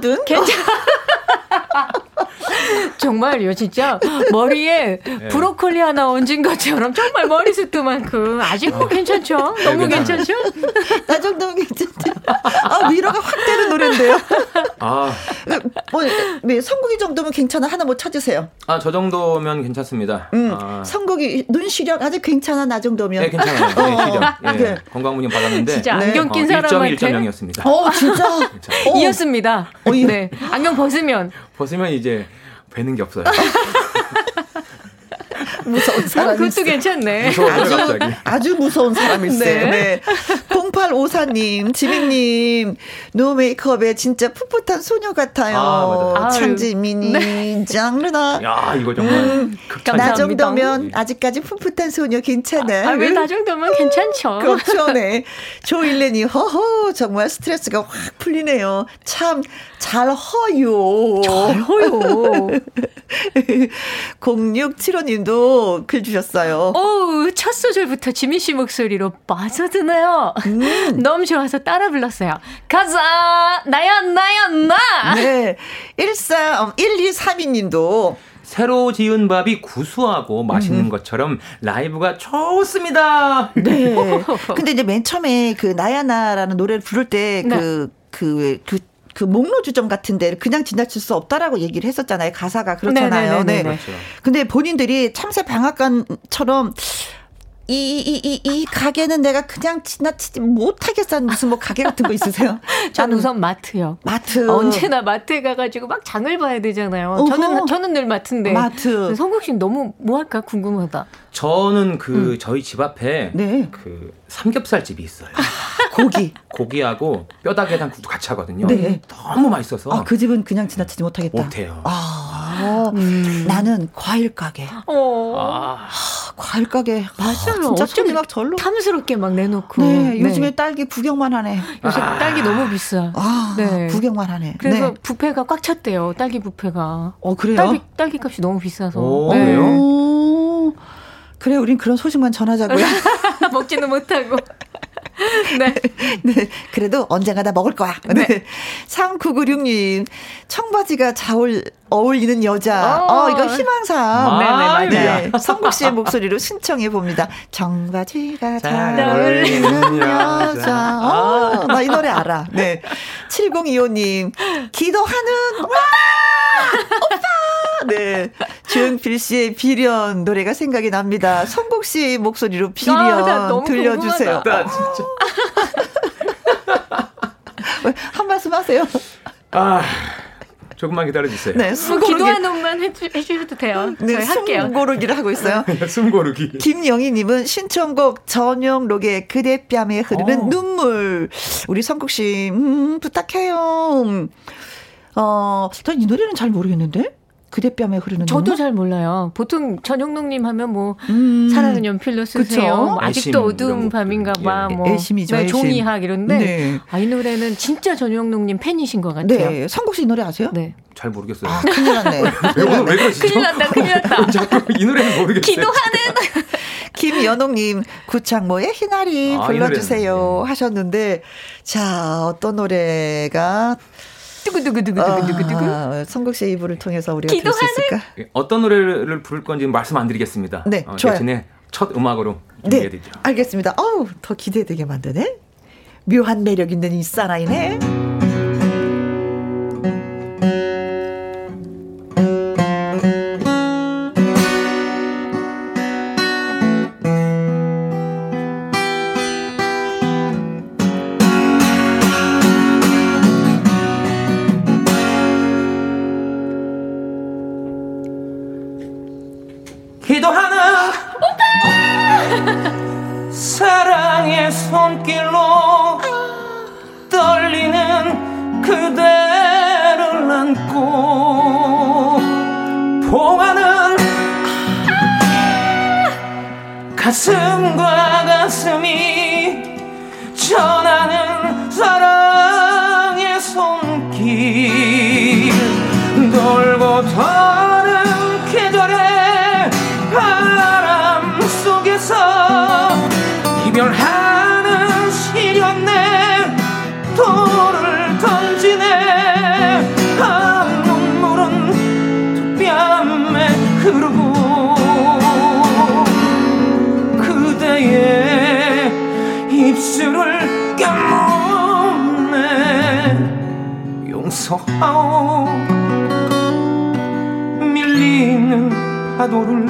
많거든. 괜찮아. <laughs> 정말요, 진짜 머리에 브로콜리 하나 얹은 것처럼 정말 머리숱도 많고 아직 뭐 괜찮죠? 너무 네, 괜찮죠? 나 정도면 괜찮죠. 아, 위로가 확 되는 노래인데요. 아, 뭐, 네, 성국이 정도면 괜찮아. 하나 뭐 찾으세요. 아, 저 정도면 괜찮습니다. 음, 아, 성국이 눈 시력 아주 괜찮아. 나 정도면. 네, 괜찮아요. 네, 어, 시력. 예, 네. 건강 문의 받았는데. 진짜 네. 안경 낀 사람한테 1.1.0이었습니다. 어, 진짜. <laughs> 어. 이었습니다. 어, 이- 네. 안경 벗으면 벗으면 이제 뵈는 게 없어요. 무서운 어, 사람이 그것도. 괜찮네. 무서워요, 갑자기. 아주 무서운 사람일세. 네. 네. 0854님, 지민님, 노 메이크업에 진짜 풋풋한 소녀 같아요. 아, 맞아요. 창지민이, 장르나. 야, 이거 정말 음. 나. 정도면 아직까지 풋풋한 소녀 괜찮아. 아, 왜 나 정도면 괜찮죠? 그렇죠, 네. 조일렌이, 허허, 정말 스트레스가 확 풀리네요. 참, 잘 허요. 어요. 0675님도 <laughs> 글 주셨어요. 어우, 첫 소절부터 지민 씨 목소리로 빠져드네요. 음. 너무 좋아서 따라 불렀어요. 가자! 나야, 나야, 나! 네. 13, 1232님도 새로 지은 밥이 구수하고 맛있는 것처럼 라이브가 좋습니다. 네. <laughs> 근데 이제 맨 처음에 그 나야나라는 노래를 부를 때 그그그그 목로주점 같은 데 그냥 지나칠 수 없다라고 얘기를 했었잖아요. 가사가 그렇잖아요. 네네네네. 네. 그렇죠. 근데 본인들이 참새 방앗간처럼 이, 이, 이, 이 가게는 내가 그냥 지나치지 못하겠다는 무슨 뭐 가게 같은 거 있으세요? <laughs> 전 나는 우선 마트요. 마트. 언제나 마트에 가가지고 막 장을 봐야 되잖아요. 어허. 저는, 저는 늘 마트인데. 마트. 성국 씨는 너무 뭐 할까 궁금하다. 저는 그 저희 집 앞에 네. 그 삼겹살 집이 있어요. 고기. <laughs> 고기하고 뼈다귀랑 같이 하거든요. 네. 너무 맛있어서 아, 그 집은 그냥 지나치지 못하겠다. 못해요. 아, 나는 과일 가게. 어. 아, 과일 가게. 맞아요. 진짜 어쩜 막 절로. 탐스럽게 막 내놓고. 네, 요즘에 딸기 구경만 하네. 요새 딸기 너무 비싸. 아, 네. 구경만 하네. 그래서 네. 부페가 꽉 찼대요. 딸기 부페가. 어, 그래요? 딸기, 딸기 값이 너무 비싸서. 오, 네. 그래요? 오, 그래, 우린 그런 소식만 전하자고요. <laughs> 먹지는 못하고. <laughs> 네. 네, 그래도 언젠가 다 먹을 거야. 네. 3996님, 청바지가 잘 어울리는 여자. 어. 어, 이거 희망사. 아, 네, 네. 성국 씨의 목소리로 신청해 봅니다. 청바지가 잘잘 어울리는 어울리는 여자. 여자. 어, 나 이 노래 알아. 네. 7025님, 기도하는, 와! 오빠! 네. 주은필 씨의 비련 노래가 생각이 납니다. 성국 씨 목소리로 비련 아, 나 너무 들려주세요. 나 진짜. <laughs> 한 말씀 하세요. 아, 조금만 기다려주세요. 네, 뭐 숨고르기. 기도하는 것만 해주, 해주셔도 돼요. 네, 저희 할게요. 숨고르기를 하고 있어요. <laughs> 숨 고르기. 김영희님은 신청곡 전용록의 그대 뺨에 흐르는 어. 눈물. 우리 성국 씨, 음, 부탁해요. 음. 어, 전 이 노래는 잘 모르겠는데? 그대뺨에 흐르는 저도 눈물? 잘 몰라요. 보통 전용록님 하면 뭐 음. 사랑은 연필로 쓰세요. 뭐 아직도 어두운 밤인가. 봐. 예. 뭐 애심이죠, 네, 애심. 종이학 이런데 네. 아, 이 노래는 진짜 전용록님 팬이신 것 같아요. 네, 성국 씨 이 노래 아세요? 네. 잘 모르겠어요. 아, 큰일 났네. <laughs> 왜, 오늘 왜 그러시죠? 큰일 났다, 큰일 났다. <laughs> 자꾸 이 노래는 모르겠어요. 기도하는 <laughs> 김연옥님, 구창모의 희나리 아, 불러주세요 하셨는데, 자, 어떤 노래가 두구두구두구두구두구. 아, 성국 씨 이불을 통해서 우리가 들을 수 기도하는? 있을까? 예, 어떤 노래를 부를 건지 말씀 안 드리겠습니다. 네, 어, 좋아요. 대신에 첫 음악으로 네, 준비해드리죠. 알겠습니다. 어우, 더 기대되게 만드네. 묘한 매력 있는 이 사나이네. 가슴과 가슴이 전하는 사랑의 손길. 돌고 도 깨물네 용서하오 밀리는 파도를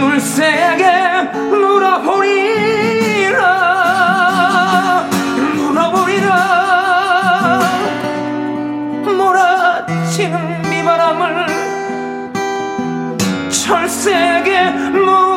물새에게 물어보리라 물어보리라. 몰아치는 비바람을 철새에게 물어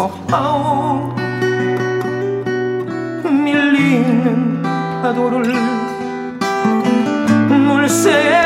서하오 밀리는 파도를 물새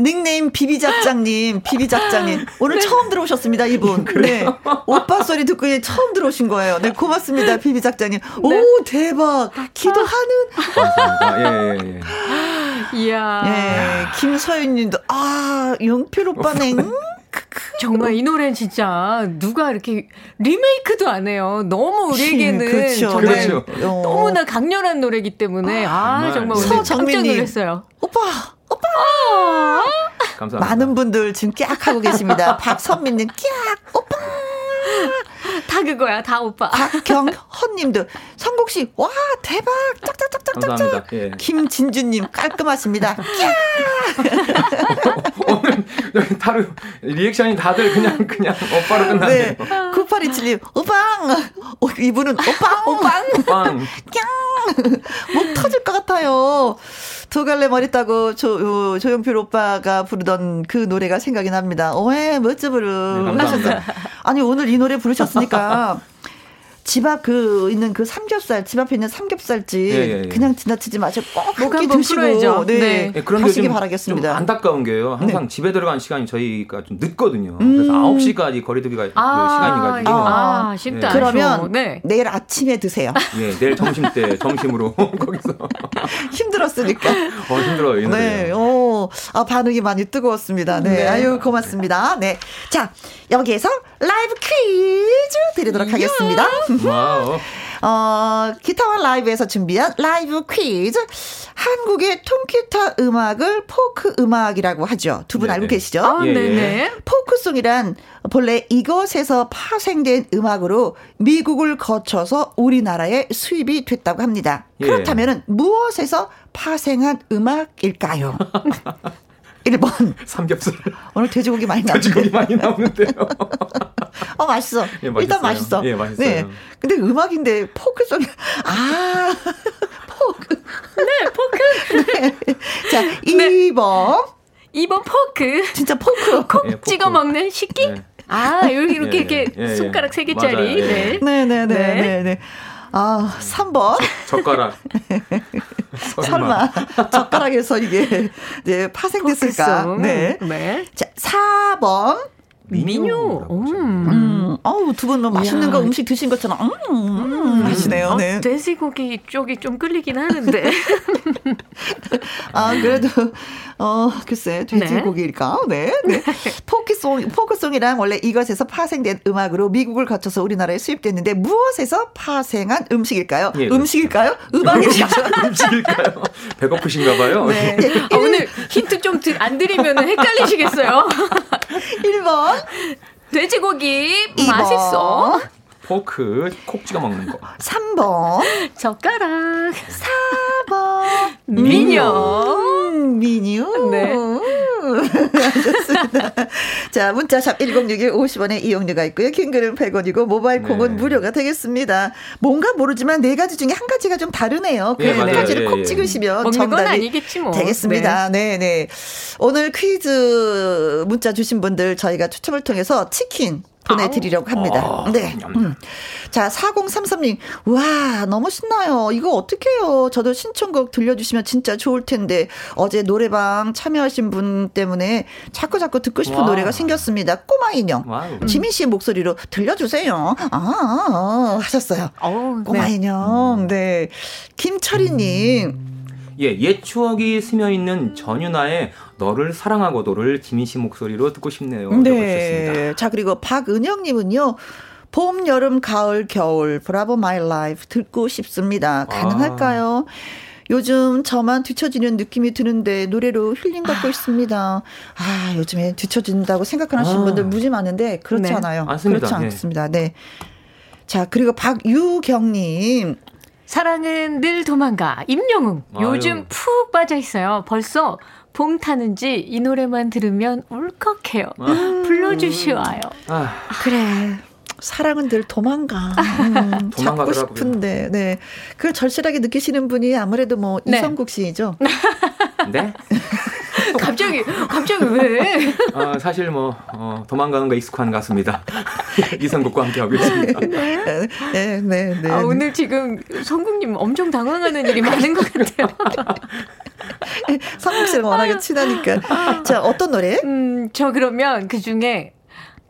닉네임 비비작장님, 비비작장님. <laughs> 오늘 네. 처음 들어오셨습니다, 이분. 네. 오빠 소리 듣고 이제 처음 들어오신 거예요. 네, 고맙습니다, 비비작장님. 네. 오, 대박. 기도하는. 감사합니다. 예, 예, 예. <laughs> 이야. 예, 김서윤 님도, 아, 용필 오빠네. 음, 정말 이 노래는 진짜 누가 이렇게 리메이크도 안 해요. 너무 우리에게는 <laughs> 그렇죠. 정말 그렇죠. 어. 너무나 강렬한 노래이기 때문에 아, 정말. 정말 오늘 깜짝. 놀랐어요. 오빠, 오빠. 감사합니다. 많은 분들 지금 깍 하고 계십니다. <laughs> 박선민님, 깍, 오빠. 다 그거야, 다 오빠. 박경헌님도 성국 씨, 와, 대박. 짝짝짝짝짝짝. 감사합니다. 예. 김진주님, 깔끔하십니다. 오늘 여기 다루 리액션이 다들 그냥 그냥 오빠로 끝나네요. 네. 9827님, 오빵! 어, 이분은 오빵! 오빵! 빵. 목 터질 것 같아요. 두 갈래 머리 따고 조, 요, 조용필 오빠가 부르던 그 노래가 생각이 납니다. 오해, 멋져 부르. 네, 감사합니다. 아니, 오늘 이 노래 부르셨으니까. 그러니까 <laughs> 집 앞 그 있는 그 삼겹살 집 앞에 있는 삼겹살집 예, 예, 예. 그냥 지나치지 마시고 꼭 한끼 드시고 네, 네. 네 그런데 가시기 바라겠습니다. 안타까운 게요. 항상 네. 집에 들어간 시간이 저희가 좀 늦거든요. 음. 그래서 9시까지 거리두기가 아, 시간이 가지고 아, 쉽다. 네. 그러면 네. 내일 아침에 드세요. 예, 내일 점심 때 점심으로 <laughs> 거기서 힘들었으니까. 어, 힘들어요. 네. 오, 아, 반응이 많이 뜨거웠습니다. 네. 네. 아유, 고맙습니다. 네. 자, 여기에서 라이브 퀴즈 드리도록 하겠습니다. 와우. 어, 기타와 라이브에서 준비한 라이브 퀴즈. 한국의 통기타 음악을 포크 음악이라고 하죠. 두 분 알고 계시죠? 아, 예, 네네. 포크송이란 본래 이것에서 파생된 음악으로 미국을 거쳐서 우리나라에 수입이 됐다고 합니다. 예. 그렇다면 무엇에서 파생한 음악일까요? <laughs> 1번. <laughs> 삼겹살. 오늘 돼지고기 많이 나오는데. 돼지고기 많이 나오는데요. <laughs> 어, 맛있어. 예, 일단 맛있어. 예, 맛있어요. 네. 근데 음악인데 포크 쪽이, 아, <laughs> 포크. 네, 포크. 네. 자, 네. 2번. 2번 포크. 진짜 포크. 콕 예, 찍어 먹는 식기? 네. 아, 여기 이렇게, 예, 이렇게 예, 예. 손가락 3개짜리. 네. 네, 네, 네, 네. 네. 아, 3번. 젓 가락. <laughs> 설마. 젓가락에서 이게 이제 파생됐을까? 네. 네. 자, 4번. 미뉴. 음. 음. 어우, 두 분은 뭐 맛있는 거 음식 드신 것처럼, 음, 음, 음. 맛있네요. 네. 어, 돼지고기 쪽이 좀 끌리긴 하는데. <laughs> 아, 그래도, 어, 글쎄, 돼지고기일까? 네. 네. 네. <laughs> 포크송, 포크송이랑 원래 이것에서 파생된 음악으로 미국을 거쳐서 우리나라에 수입됐는데 무엇에서 파생한 음식일까요? 예, 음식일까요? 음악일까요? <laughs> 음식일까요? 배고프신가 봐요. 네. 네. 아, 오늘 힌트 좀 안 드리면 헷갈리시겠어요. 1번. 돼지고기 2번. 맛있어. 포크 콕 찍어 먹는 거. 3번. 젓가락. 4번. 미녀. 미녀. 네. 자, 문자샵 1061 50원에 이용료가 있고요. 킹글은 100원이고 모바일 콩은 네. 무료가 되겠습니다. 뭔가 모르지만 네 가지 중에 한 가지가 좀 다르네요. 그한 가지를 예, 콕 예. 찍으시면 정답이 뭐. 되겠습니다. 네, 네. 네. 오늘 퀴즈 문자 주신 분들 저희가 추첨을 통해서 치킨 보내드리려고 합니다. 아, 네. 음. 자, 4033님. 와, 너무 신나요. 이거 어떡해요. 저도 신청곡 들려주시면 진짜 좋을 텐데. 어제 노래방 참여하신 분 때문에 자꾸 자꾸 듣고 싶은 와. 노래가 생겼습니다. 꼬마 인형. 와우. 지민 씨의 목소리로 들려주세요. 아, 아, 아 하셨어요. 오, 꼬마 네. 인형. 네. 김철희님. 음. 예, 옛 추억이 스며 있는 전유나의 너를 사랑하고도를 지민 씨 목소리로 듣고 싶네요. 네. 자, 그리고 박은영님은요. 봄, 여름, 가을, 겨울, Bravo My Life 듣고 싶습니다. 가능할까요? 아. 요즘 저만 뒤처지는 느낌이 드는데 노래로 힐링 받고 아. 있습니다. 아, 요즘에 뒤처진다고 생각하시는 아. 분들 무지 많은데 그렇지 네. 않아요. 않습니다. 그렇지 네. 않습니다. 네. 자, 그리고 박유경님. 사랑은 늘 도망가. 임영웅. 아유. 요즘 푹 빠져 있어요. 벌써 봄 타는지 이 노래만 들으면 울컥해요. 아. 불러주시와요. 아. 그래. 사랑은 늘 도망가. 음, 잡고 싶은데, 네. 그걸 절실하게 느끼시는 분이 아무래도 뭐 네. 이성국 씨죠. 네? <laughs> <laughs> 갑자기 갑자기 왜? 어, <laughs> 사실 뭐 어, 도망가는 거 익숙한 가수입니다. <laughs> 이성국과 함께 하고 있습니다. 네, 네, 네. 네. 아, 오늘 지금 성국님 엄청 당황하는 일이 많은 것 같아요. 성국 씨랑 워낙에 친하니까. 자, 어떤 노래? 음, 저 그러면 그 중에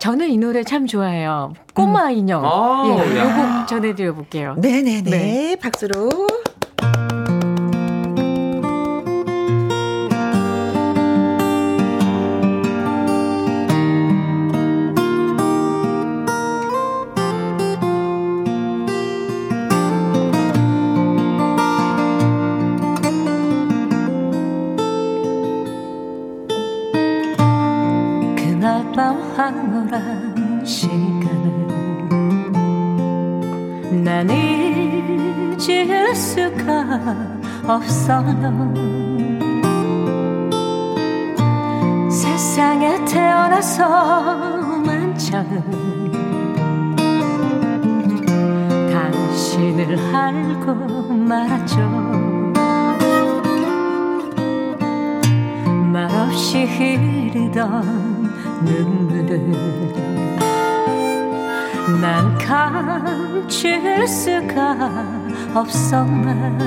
저는 이 노래 참 좋아해요. 꼬마 음. 인형. 음. 예, 요곡 전해드려 볼게요. 네네네. 네. 박수로. 시간을 난 잊을 수가 없어요. 세상에 태어나서만 처음 당신을 알고 말았죠. 말없이 흐르던 눈물을 난 감출 수가 없었나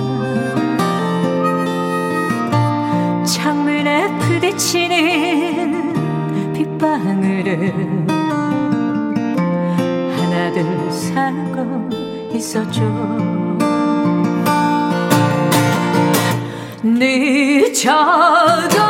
창문에 부딪히는 빗방울을 하나둘 살고 있었죠 늦어도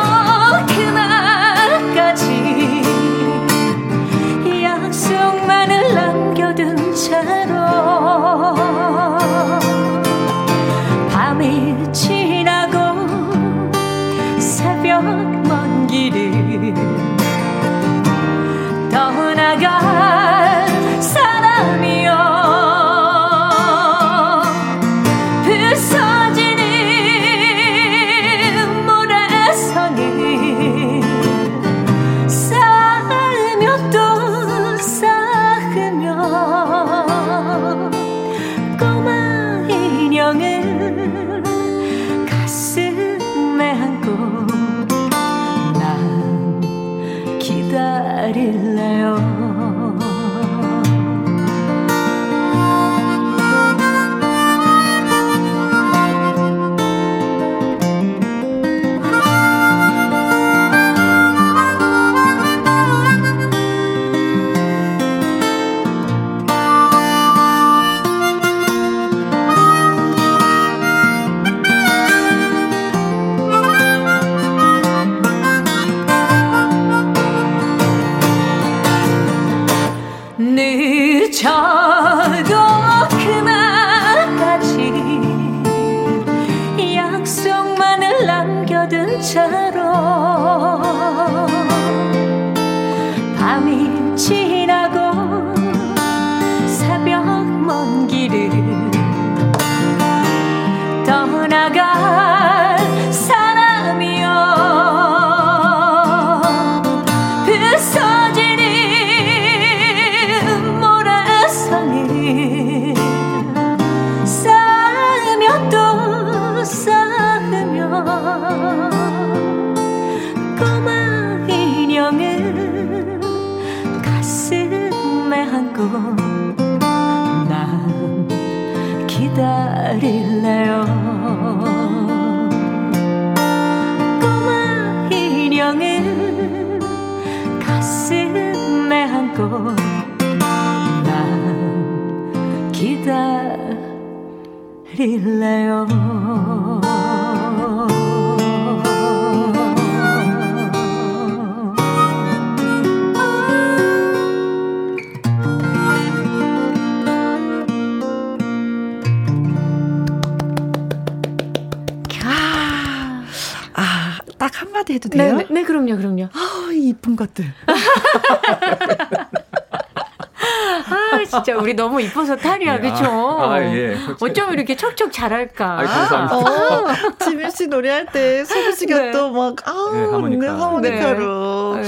우리 너무 이뻐서 탈이야, 그쵸? 아, 예. 어쩜 이렇게 척척 잘할까? 아이, 감사합니다. 어, 지민 씨 노래할 때 소비 씨가 네. 또 막, 아, 네, 하모니카. 네, 하모니카로. 네.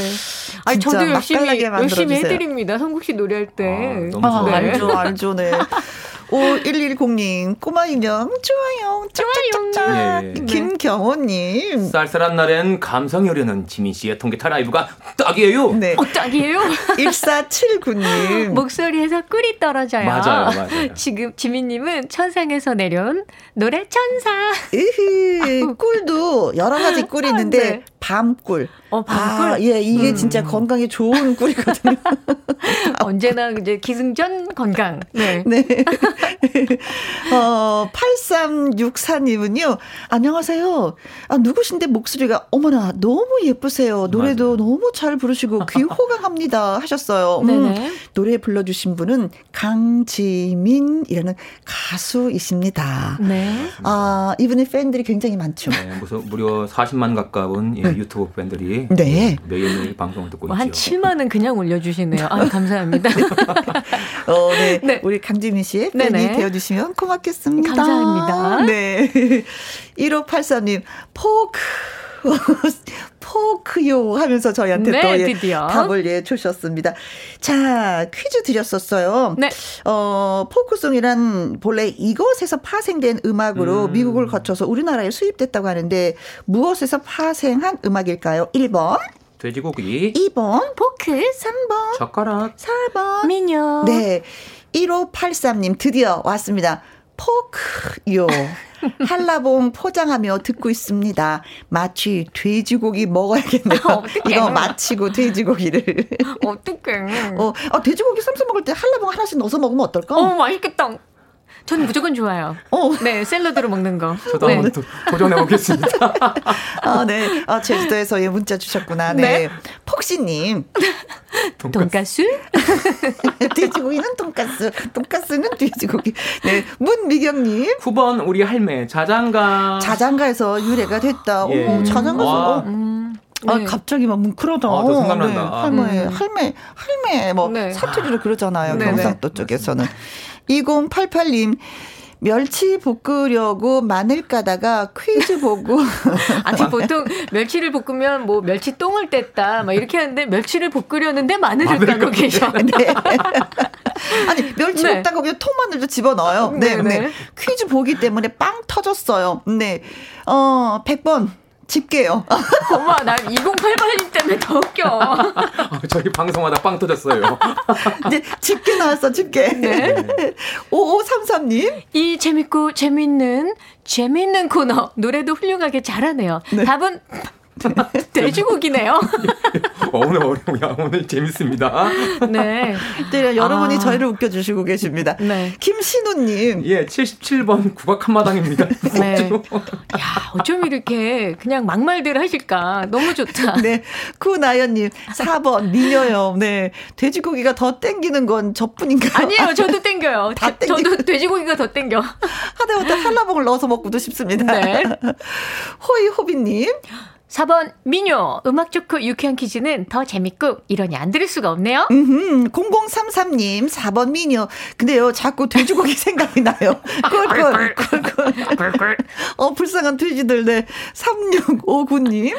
아니, 진짜 저도 열심히. 열심히 해드립니다. 성국 씨 노래할 때. 아, 너무 아, 좋아요. 알죠, 알죠, 네. <laughs> 5110님, 꼬마 인형, 좋아요, 짝짝짝짝. 예, 예. 김경호님, 쌀쌀한 날엔 감성이 흐르는 지민 씨의 통기타 라이브가 딱이에요. 네. 어, 딱이에요? <laughs> 1479님, 목소리에서 꿀이 떨어져요. 맞아요, 맞아요. <laughs> 지금 지민님은 천상에서 내려온 노래 천사. 으흐, 꿀도 여러 가지 꿀이 있는데, 네. 밤꿀. 어, 밤꿀? 아, 예, 이게 진짜 건강에 좋은 꿀이거든요. <laughs> 언제나 이제 기승전 건강. 네. 네. 어, 8364님은요, 안녕하세요. 아, 누구신데 목소리가, 어머나, 너무 예쁘세요. 노래도 너무 잘 부르시고, 귀 <laughs> 호강합니다. 하셨어요. 음, 네네. 노래 불러주신 분은 강지민이라는 가수이십니다. 네. 아, 이분의 팬들이 굉장히 많죠. 네, 무슨 무려 40만 가까운 예, 유튜브 팬들이 네. 매일매일 방송을 듣고 뭐한 있죠. 7만은 그냥 올려주시네요. 아, 감사합니다. <laughs> 어, 네. 네. 우리 강지민 씨의 팬이 네네. 되어주시면 고맙겠습니다. 감사합니다. 네. <laughs> 1583님, 포크. <laughs> 포크요 하면서 저희한테 네, 또 예, 드디어. 답을 예 주셨습니다. 자 퀴즈 드렸었어요. 네. 어 포크송이란 본래 이것에서 파생된 음악으로 음. 미국을 거쳐서 우리나라에 수입됐다고 하는데 무엇에서 파생한 음악일까요? 1번 돼지고기. 2번 포크. 3번 젓가락. 4번 미녀. 네. 1583님 드디어 왔습니다. 포크요. <laughs> 한라봉 포장하며 듣고 있습니다. 마치 돼지고기 먹어야겠네요. <laughs> 어떡해. 이거 마치고 돼지고기를. 어떡해. 어, 아, 돼지고기 쌈싸 먹을 때 한라봉 하나씩 넣어서 먹으면 어떨까? 어, 맛있겠다. 저는 무조건 좋아요. 어. 네, 샐러드로 먹는 거. 저도 네. 한번 도, 도전해 보겠습니다. <laughs> 아, 네. 아, 제주도에서 예, 문자 주셨구나. 네. 네. 폭시님. 돈가스? 돼지고기는 <laughs> 돈가스, 돈가스는 돼지고기. 네. 문미경님. 9번 우리 할매 자장가. 자장가에서 유래가 됐다. 예. 오, 자장가에서. 와. 어, 음. 아, 네. 갑자기 막 뭉클하다. 아, 또 생각난다. 네, 아. 할머니, 음. 할매, 할매, 뭐, 네. 사투리로 그러잖아요. 네네. 경상도 쪽에서는. 2088님, 멸치 볶으려고 마늘 까다가 퀴즈 보고. <laughs> 아니 보통 멸치를 볶으면 뭐 멸치 똥을 뗐다 막 이렇게 하는데 멸치를 볶으려는데 마늘을 마늘을 까고 계셔. 네. <laughs> 아니, 멸치 네. 볶다가 그냥 통마늘도 집어 넣어요. 네, 네네. 네. 퀴즈 보기 때문에 빵 터졌어요. 네. 어, 100번. 집게요. 고마, 난 2088님 때문에 더 웃겨. 아, 저희 방송하다 빵 터졌어요. <laughs> 이제 집게 나왔어, 집게. 네. <laughs> 5533님. 이 재밌고 재밌는 재밌는 코너 노래도 훌륭하게 잘하네요. 답은 돼지고기네요. <laughs> 어, 오늘 어려워요. 오늘 재밌습니다. 네. 네, 여러분이 아. 저희를 웃겨주시고 계십니다. 네. 김신우님. 예, 77번 국악 한마당입니다. <laughs> 네. <laughs> 야, 어쩜 이렇게 그냥 막말들 하실까? 너무 좋다. 네. 구나연님. 4번, 미녀요. 네. 돼지고기가 더 땡기는 건 저뿐인가요? 아니에요, 저도 땡겨요. 다다 저도 돼지고기가 더 땡겨. 하다못해 한라봉을 넣어서 먹고도 싶습니다. 네. 호이호비님. 4번 미녀 음악 좋고 유쾌한 퀴즈는 더 재밌고 이러니 안 들을 수가 없네요. 음, 0033님, 4번 미녀. 근데요, 자꾸 돼지고기 <laughs> 생각이 나요. 꿀꿀, 꿀꿀. <laughs> 어, 불쌍한 돼지들, 네. 3659님.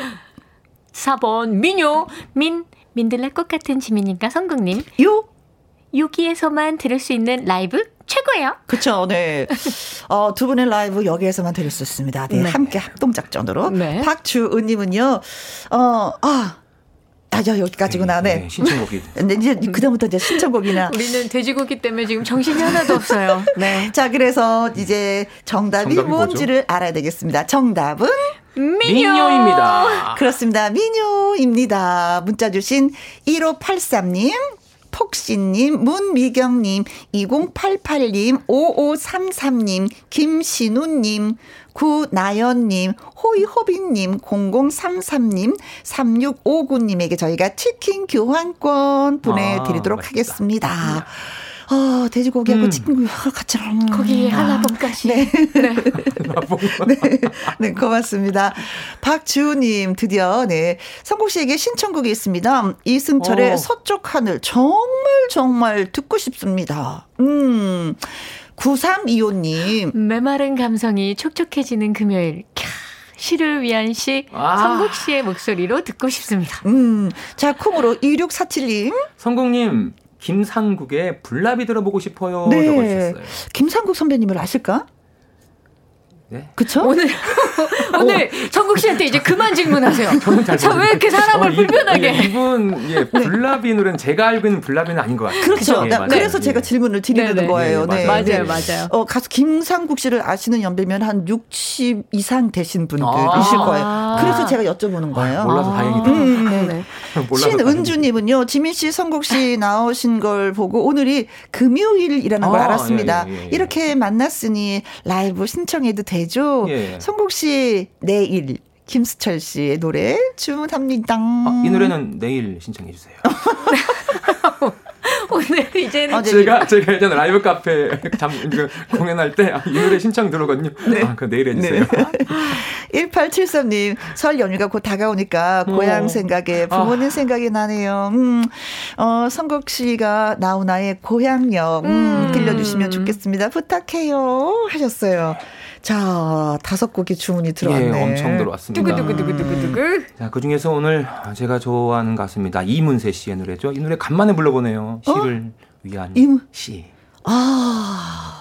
4번 미녀 민 민들레 꽃 같은 지민님과 성국님 요, 여기에서만 들을 수 있는 라이브 최고예요. 그쵸, 네. 어, 두 분의 라이브 여기에서만 들을 수 있습니다. 네, 네. 함께 합동 작전으로. 네. 박주은 님은요, 어, 아, 아, 저 여기까지구나, 네. 신청곡이. <laughs> 근데 이제 그다음부터 이제 신청곡이나. 우리는 돼지고기 때문에 지금 정신이 하나도 없어요. 네. <laughs> 자, 그래서 이제 정답이, 정답이 뭐죠? 뭔지를 알아야 되겠습니다. 정답은? 미녀. 민요입니다. <laughs> 그렇습니다. 미녀입니다. 문자 주신 1583님, 폭신님, 문미경님, 2088님, 5533님, 김신우님, 구나연님, 호이호빈님, 0033님, 3659님에게 저희가 치킨 교환권 보내드리도록 아. 하겠습니다. 어, 돼지고기하고 음. 치킨 같이 음. 거기에 하나봉까지. 네. <laughs> 네, 네, 고맙습니다. 박주우님, 드디어, 네. 성국 씨에게 신청곡이 있습니다. 이승철의 어. 서쪽 하늘. 정말, 정말 듣고 싶습니다. 음. 9325님. 메마른 감성이 촉촉해지는 금요일. 캬, 시를 위한 시 아. 성국 씨의 목소리로 듣고 싶습니다. 음. 자, 콩으로 2647님. 성공님, 김상국의 불나비 들어보고 싶어요. 네. 적어주셨어요. 김상국 선배님을 아실까? 네. 그쵸? 오늘 <laughs> 오늘 성국 씨한테 이제 그만 질문하세요. <laughs> 저는 잘 자, 왜 이렇게 사람을 어, 이- 불편하게? 예, 이분 예, 불나비 노래는 제가 알고 있는 불나비는 아닌 것 같아요. 그렇죠. 예, 나- 맞아요. 그래서 예. 제가 질문을 드리는 네네. 거예요. 네, 네. 맞아요. 네. 맞아요, 맞아요. 어, 가수 김상국 씨를 아시는 연배면 한 60 이상 되신 분들이실 아. 거예요. 그래서 제가 여쭤보는 거예요. 몰라서 다행이다. 음, 네네. 몰라서 신은주님은요, 지민 씨, 성국 씨 나오신 걸 보고 오늘이 금요일이라는 걸 아, 알았습니다. 예, 예, 예, 예. 이렇게 만났으니 라이브 신청해도 되죠? 예. 성국 씨, 내일. 김수철 씨의 노래 주문합니다. 아, 이 노래는 내일 신청해 주세요. <laughs> 오늘 이제는 어제 제가 제가 예전에 라이브 카페 잠 그, 공연할 때 이 노래 신청 들어거든요. 아, 그 내일 해주세요. 네. <laughs> 1873님, 설 연휴가 곧 다가오니까 고향 어. 생각에 부모님 생각이 나네요. 음, 어, 성국 씨가 나훈아의 고향역, 음, 음. 들려주시면 좋겠습니다. 부탁해요. 하셨어요. 자, 다섯 곡이 주문이 들어왔네. 예, 엄청 들어왔습니다. 두구두구두구두구두구. 자, 그 중에서 오늘 제가 좋아하는 가수입니다. 이문세 씨의 노래죠. 이 노래 간만에 불러보네요. 시를 위한 어? 이문- 시. 아.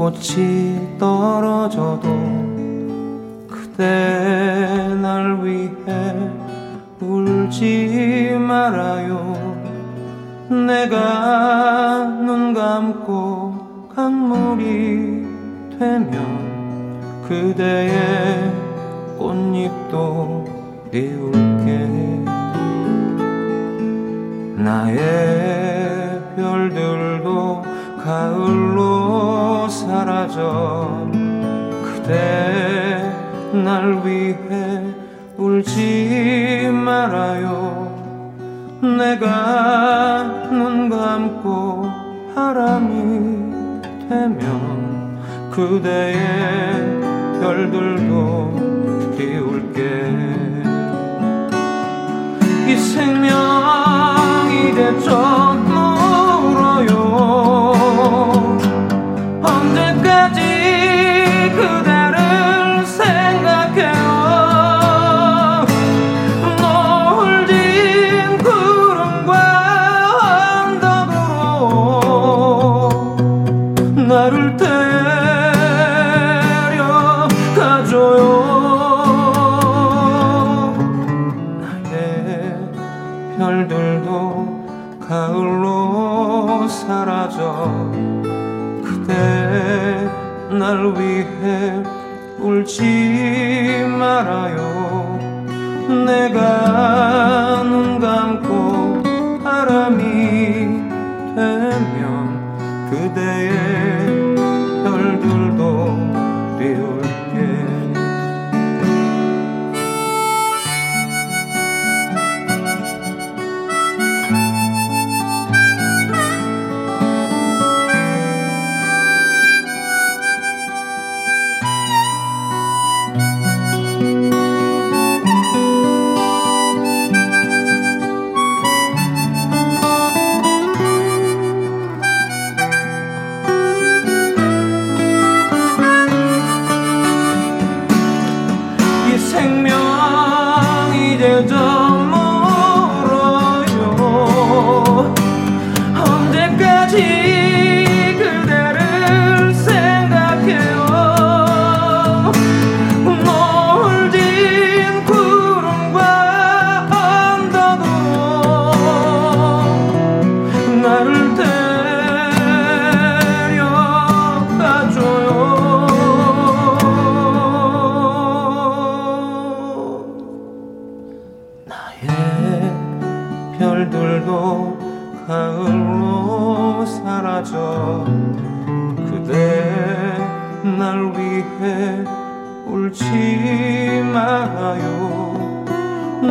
꽃이 떨어져도 그대 날 위해 울지 말아요. 내가 눈 감고 강물이 되면 그대의 꽃잎도 띄울게. 나의 별들도 가을로 사라져 그대 날 위해 울지 말아요. 내가 눈 감고 바람이 되면 그대의 별들도 띄울게. 이 생명이 대저 멀어요. 언제 까지 그대 내가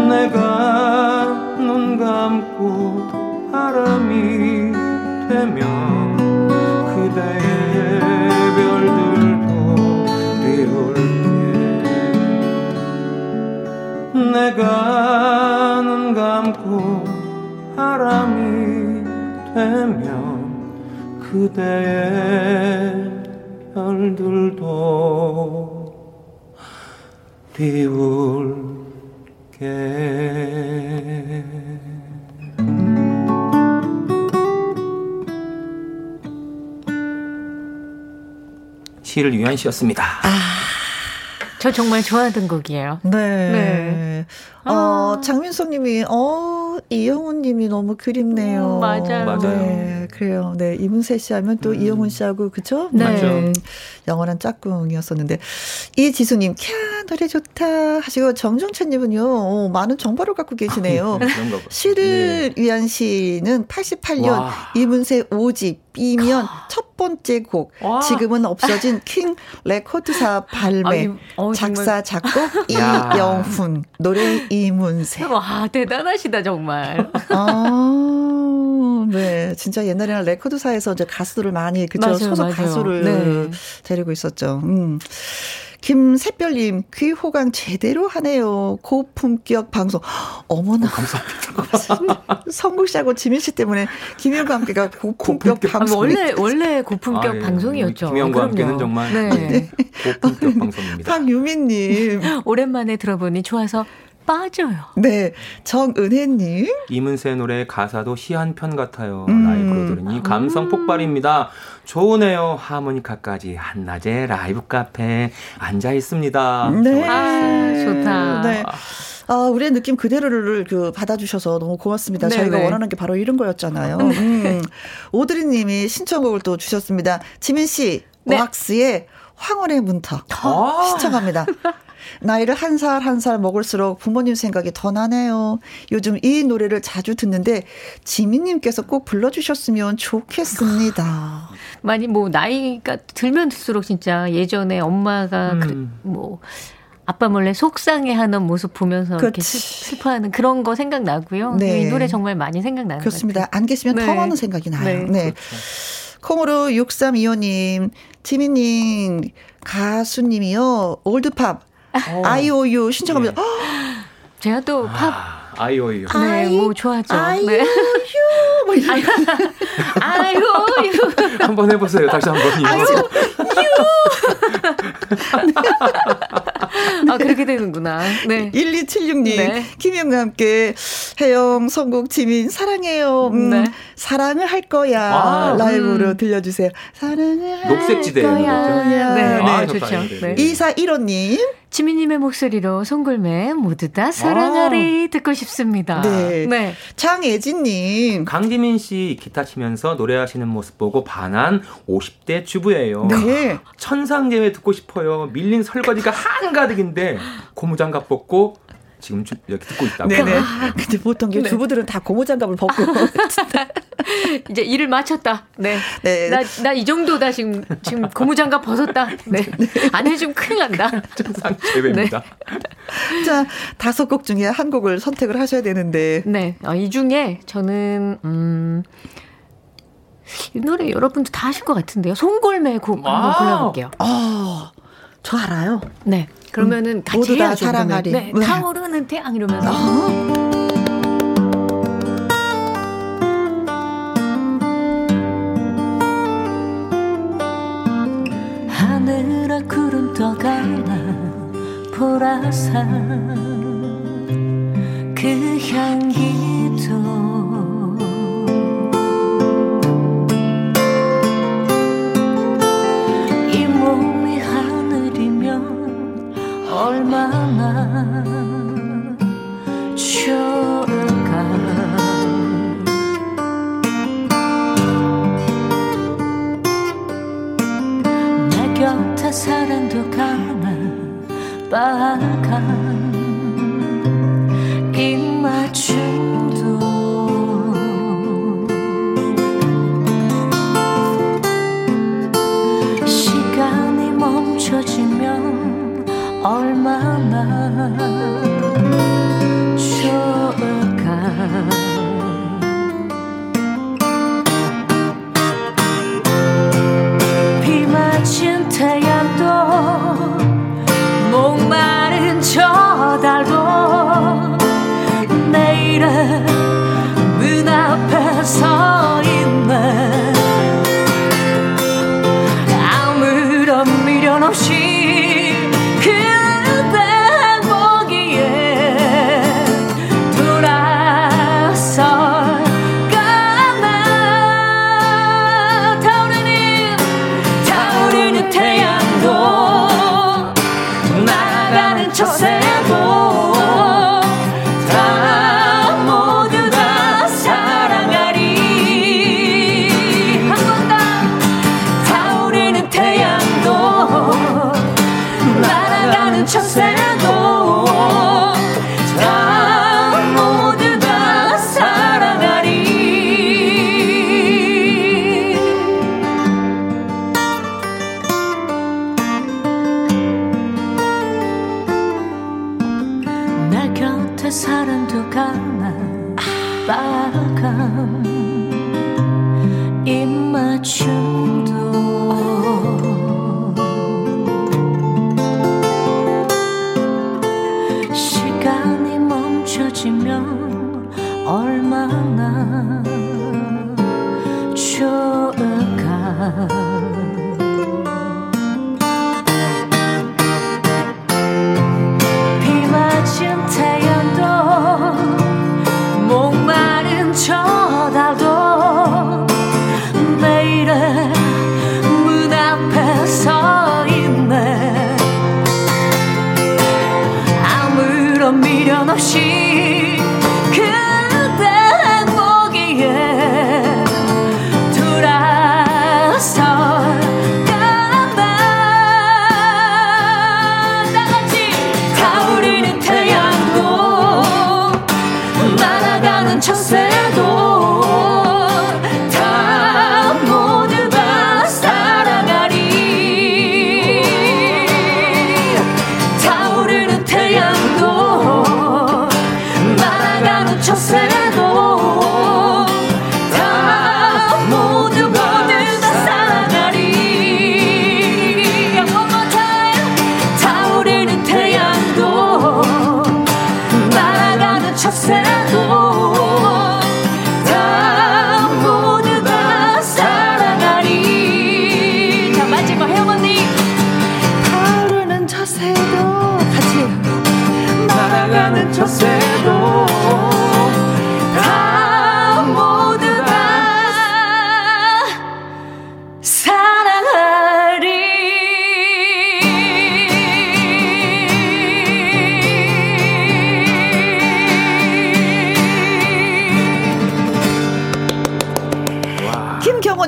내가 눈 감고 바람이 되면 그대의 별들도 띄울게. 내가 눈 감고 바람이 되면 그대의 별들도 띄울 게 시를 유한 씨였습니다. 저 정말 좋아하던 곡이에요. 네. 네. 어, 아. 장민석 님이, 어, 이영훈 님이 너무 그립네요. 음, 맞아요. 맞아요. 네, 그래요. 네, 이문세 씨 하면 또 음. 이영훈 씨하고, 그쵸? 네. 음, 영원한 짝꿍이었었는데. 이지수 님, 캬, 노래 좋다. 하시고, 정종찬 님은요, 어, 많은 정보를 갖고 계시네요. 그런가 봐. 시를 위한 시는 88년 예. 와. 이문세 5집 B면 첫 번째 곡 와. 지금은 없어진 <laughs> 킹 레코드사 발매 아니, 어, 작사 작곡 <laughs> 야. 이영훈 노래 이문세 와 대단하시다 정말. <laughs> 아, 네. 진짜 옛날에는 레코드사에서 이제 가수들을 많이, 그죠? 맞아요, 소속 맞아요. 가수를 네. 데리고 있었죠. 음. 김샛별님, 귀 호강 제대로 하네요. 고품격 방송. 어머나. 감사합니다. <laughs> 성국 씨하고 지민 씨 때문에 김현과 함께가 고품격, 고품격. 아, 방송. 원래 원래 고품격 아, 예. 방송이었죠. 김영과 그럼요. 함께는 정말 네. 고품격 방송입니다. 박유민님. <laughs> 오랜만에 들어보니 좋아서 빠져요. 네. 정은혜님. 이문세 노래 가사도 시 한 편 같아요. 음. 라이브로 들으니 감성 폭발입니다. 좋으네요. 하모니카까지 한낮에 라이브 카페 앉아 있습니다. 네. 아, 좋다. 네. 아, 우리의 느낌 그대로를 그 받아주셔서 너무 고맙습니다. 네, 저희가 네. 원하는 게 바로 이런 거였잖아요. 음. 오드리 님이 신청곡을 또 주셨습니다. 지민 씨, 네. 왁스의 황혼의 문턱 아. 신청합니다. 나이를 한 살 한 살 먹을수록 부모님 생각이 더 나네요. 요즘 이 노래를 자주 듣는데 지민님께서 꼭 불러주셨으면 좋겠습니다. <laughs> 많이 뭐 나이가 들면 들수록 진짜 예전에 엄마가 음. 그, 뭐 아빠 몰래 속상해하는 모습 보면서 이렇게 그치. 슬, 슬퍼하는 그런 거 생각나고요. 네. 이 노래 정말 많이 생각나는 것 그렇습니다. 같아요. 안 계시면 네. 더 많은 생각이 나요. 네. 네. 콩으로 6325님, 지민님, 가수님이요, 올드팝, IOU 신청합니다. 헉, 제가 또 팝, 아, 아이오이요. 네, 뭐 좋아하죠. 네. 뭐 이런 아이고, 이거. 한번 해보세요. 다시 한 번요. 아, <laughs> <laughs> 그렇게 되는구나. 네. 1276님, 네. 김영과 함께 혜영, 성국, 지민, 사랑해요. 음, 네. 사랑을 할 거야. 아, 라이브로 들려주세요. 사랑을 할 녹색지대에 있는 거야. 거죠? 네, 아, 좋죠. 좋다. 네. 2415님, 지민님의 목소리로 송골매 모두 다 사랑하리 듣고 싶습니다. 네. 네. 장예진님, 강지민 씨 기타 치면서 노래하시는 모습 보고 반한 50대 주부예요. 네. 천상재회 듣고 싶어요. 밀린 설거지가 <laughs> 한가득인데 고무장갑 벗고 지금 주- 이렇게 듣고 있다고. 네네. 근데 보통 게 주부들은 다 고무장갑을 벗고. <laughs> 이제 일을 마쳤다. 네. 네. 나, 나 이 정도다. 지금, 지금 고무장갑 벗었다. 네. 안 해주면 큰일 난다. <laughs> 천상재회입니다. <laughs> 자, 다섯 곡 중에 한 곡을 선택을 하셔야 되는데. 네. 어, 이 중에 저는, 음, 이 노래 여러분도 다 아실 것 같은데요. 송골매 곡 한번. 골라볼게요. 아, 저 알아요. 네. 그러면은 같이 모두 다 해야죠. 사랑하리. 네. 네. 타오르는 태양 이러면서. 하늘아 구름 떠가나 보라산 그 향기 얼마나 좋을까. 내 곁에 사랑도 가나 빨간 입맞춤도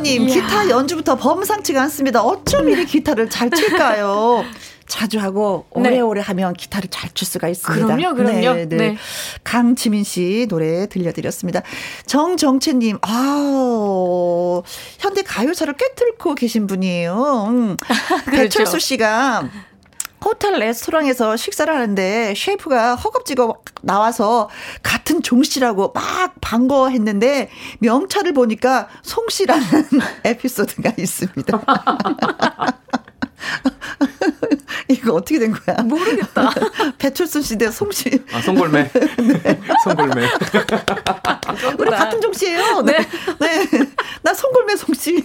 김경호님 기타 연주부터 범상치가 않습니다. 어쩜 이리 기타를 잘 칠까요? <laughs> 자주 하고 네. 오래오래 하면 기타를 잘 칠 수가 있습니다. 그럼요, 그럼요. 네, 네. 네. 강지민 씨 노래 들려드렸습니다. 정정채님, 아 현대 가요사를 꿰뚫고 계신 분이에요. 음. <laughs> 그렇죠. 배철수 씨가 호텔 레스토랑에서 식사를 하는데 셰프가 허겁지겁 나와서 같은 종 씨라고 막 반가워했는데 명찰을 보니까 송 씨라는 <laughs> 에피소드가 있습니다. <laughs> <laughs> 이거 어떻게 된 거야? 모르겠다. <laughs> 배철수 씨 대 송 씨. 아, 송골매. <laughs> 송골매. 우리 같은 종 씨예요. 네. 네. 나 송골매 송 씨.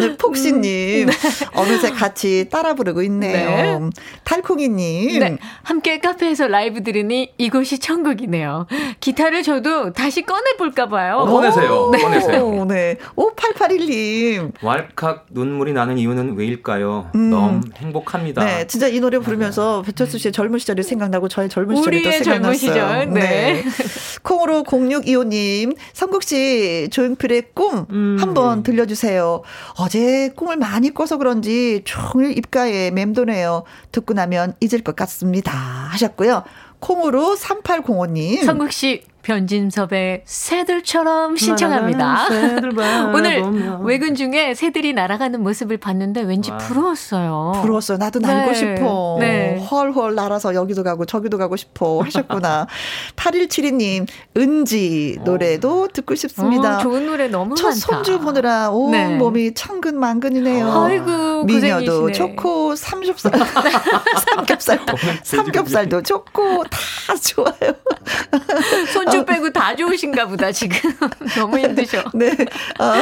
네, 폭시님. 어느새 같이 따라 부르고 있네요. 네. 달콩이님. 네. 함께 카페에서 라이브 들으니 이곳이 천국이네요. 기타를 저도 다시 꺼내볼까 봐요. 어, 꺼내세요. 네. 꺼내세요. 오, 네. 5881님. 왈칵 눈물이 나는 이유는 왜일까 요? 음. 너무 행복합니다. 네, 진짜 이 노래 부르면서 배철수 씨의 젊은 시절이 생각나고 저의 젊은 시절이 또 우리의 젊은 생각났어요. 시절, 네. 콩으로 0625님, 성국 씨 조용필의 꿈 음. 한번 들려주세요. 어제 꿈을 많이 꿔서 그런지 종일 입가에 맴도네요. 듣고 나면 잊을 것 같습니다. 하셨고요. 콩으로 3805님. 성국 씨 변진섭의 새들처럼 신청합니다. <laughs> 오늘. 외근 중에 새들이 날아가는 모습을 봤는데 왠지 와. 부러웠어요. 부러웠어요. 나도 날고 네. 싶어. 네. 헐헐 날아서 여기도 가고 저기도 가고 싶어 하셨구나. <laughs> 8172님, 은지 노래도 듣고 싶습니다. 어, 좋은 노래 너무 첫 많다. 손주 보느라 온 네. 몸이 천근만근이네요. 아이고, 미녀도 고생이시네. 좋고 삼겹살 <laughs> 삼겹살도 삼겹살도 좋고 다 좋아요. 손주 빼고 다 좋으신가 보다 지금 <laughs> 너무 힘드셔. <laughs> 네. 아,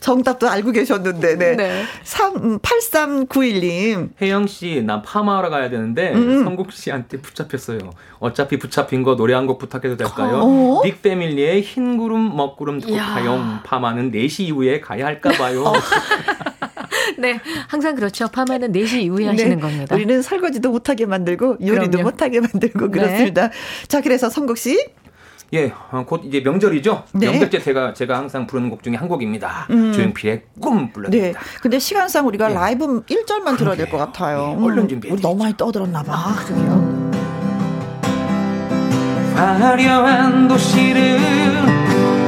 정답도 알고 계셨는데. 네. 네. 3 8391님. 혜영 씨, 나 파마하러 가야 되는데 음. 성국 씨한테 붙잡혔어요. 어차피 붙잡힌 거 노래 한 곡 부탁해도 될까요? 어? 빅패밀리의 흰 구름 먹구름 듣고. 가요. 파마는 4시 이후에 가야 할까 봐요. 어. <laughs> 네, 항상 그렇죠. 파마는 4시 이후에 하시는 겁니다. 네. 우리는 설거지도 못하게 만들고 요리도 그럼요. 못하게 만들고 네. 그렇습니다. 자, 그래서 성국 씨. 예, 어, 곧 이제 명절이죠. 네. 명절 때 제가 제가 항상 부르는 곡 중에 한 곡입니다. 음. 조용필의 꿈 네. 불러드립니다. 근데 시간상 우리가 예. 라이브 1절만 들어야 될 것 같아요. 예, 얼른 음, 준비해 우리 너무 많이 떠들었나 봐. 아, 그러게요. 화려한 도시를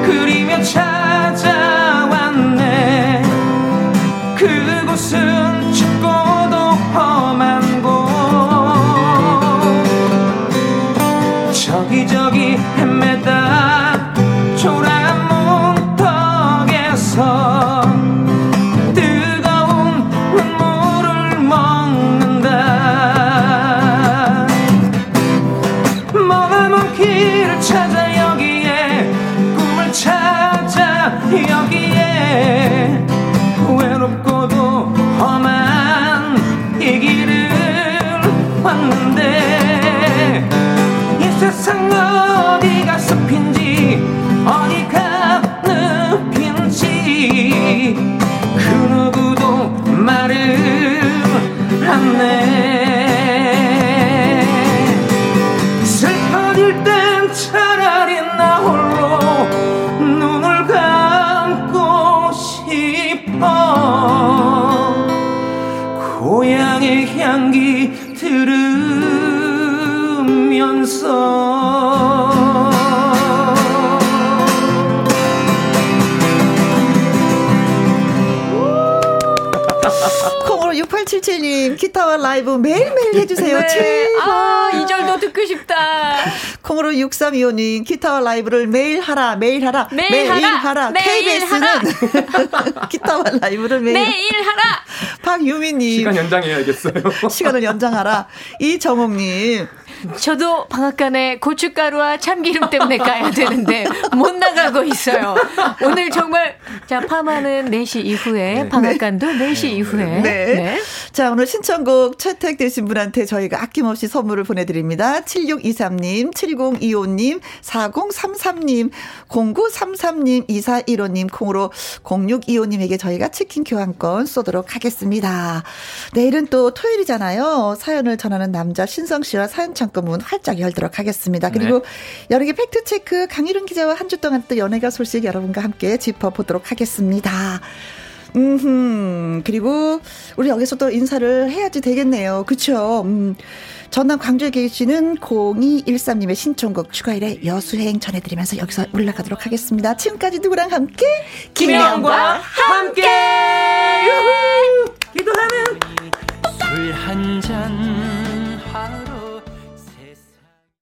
그리며 찾아왔네 그곳은 기타와 라이브 매일매일 해주세요. 네. 제발. 아, 이 절도 듣고 싶다. 콩으로 6325님, 기타와 라이브를 매일 하라, 매일 하라. 매일, 매일 하라. 하라. 매일 KBS는 기타와 <laughs> 라이브를 매일, 매일 하라. 박유미님. 시간 연장해야겠어요. 시간을 연장하라. 이정옥님. 저도 방앗간에 고춧가루와 참기름 때문에 가야 되는데 못 나가고 있어요. 오늘 정말 자 파마는 4시 이후에 네. 방앗간도 4시 이후에. 네. 네. 자 오늘 신청곡 채택되신 분한테 저희가 아낌없이 선물을 보내드립니다. 7623님, 7025님, 4033님, 0933님, 2415님 콩으로 0625님에게 저희가 치킨 교환권 쏘도록 하겠습니다. 내일은 또 토요일이잖아요. 사연을 전하는 남자 신성 씨와 사연 청 창구문 활짝 열도록 하겠습니다. 그리고 네. 여러 개 팩트체크 강희룡 기자와 한 주 동안 또 연예가 소식 여러분과 함께 짚어보도록 하겠습니다. 음, 그리고 우리 여기서 또 인사를 해야지 되겠네요. 그쵸? 음. 전남 광주에 계시는 0213님의 신청곡 추가일의 여수행 전해드리면서 여기서 올라가도록 하겠습니다. 지금까지 누구랑 함께? 김혜영과 함께! 함께! 기도하는 술 한 잔.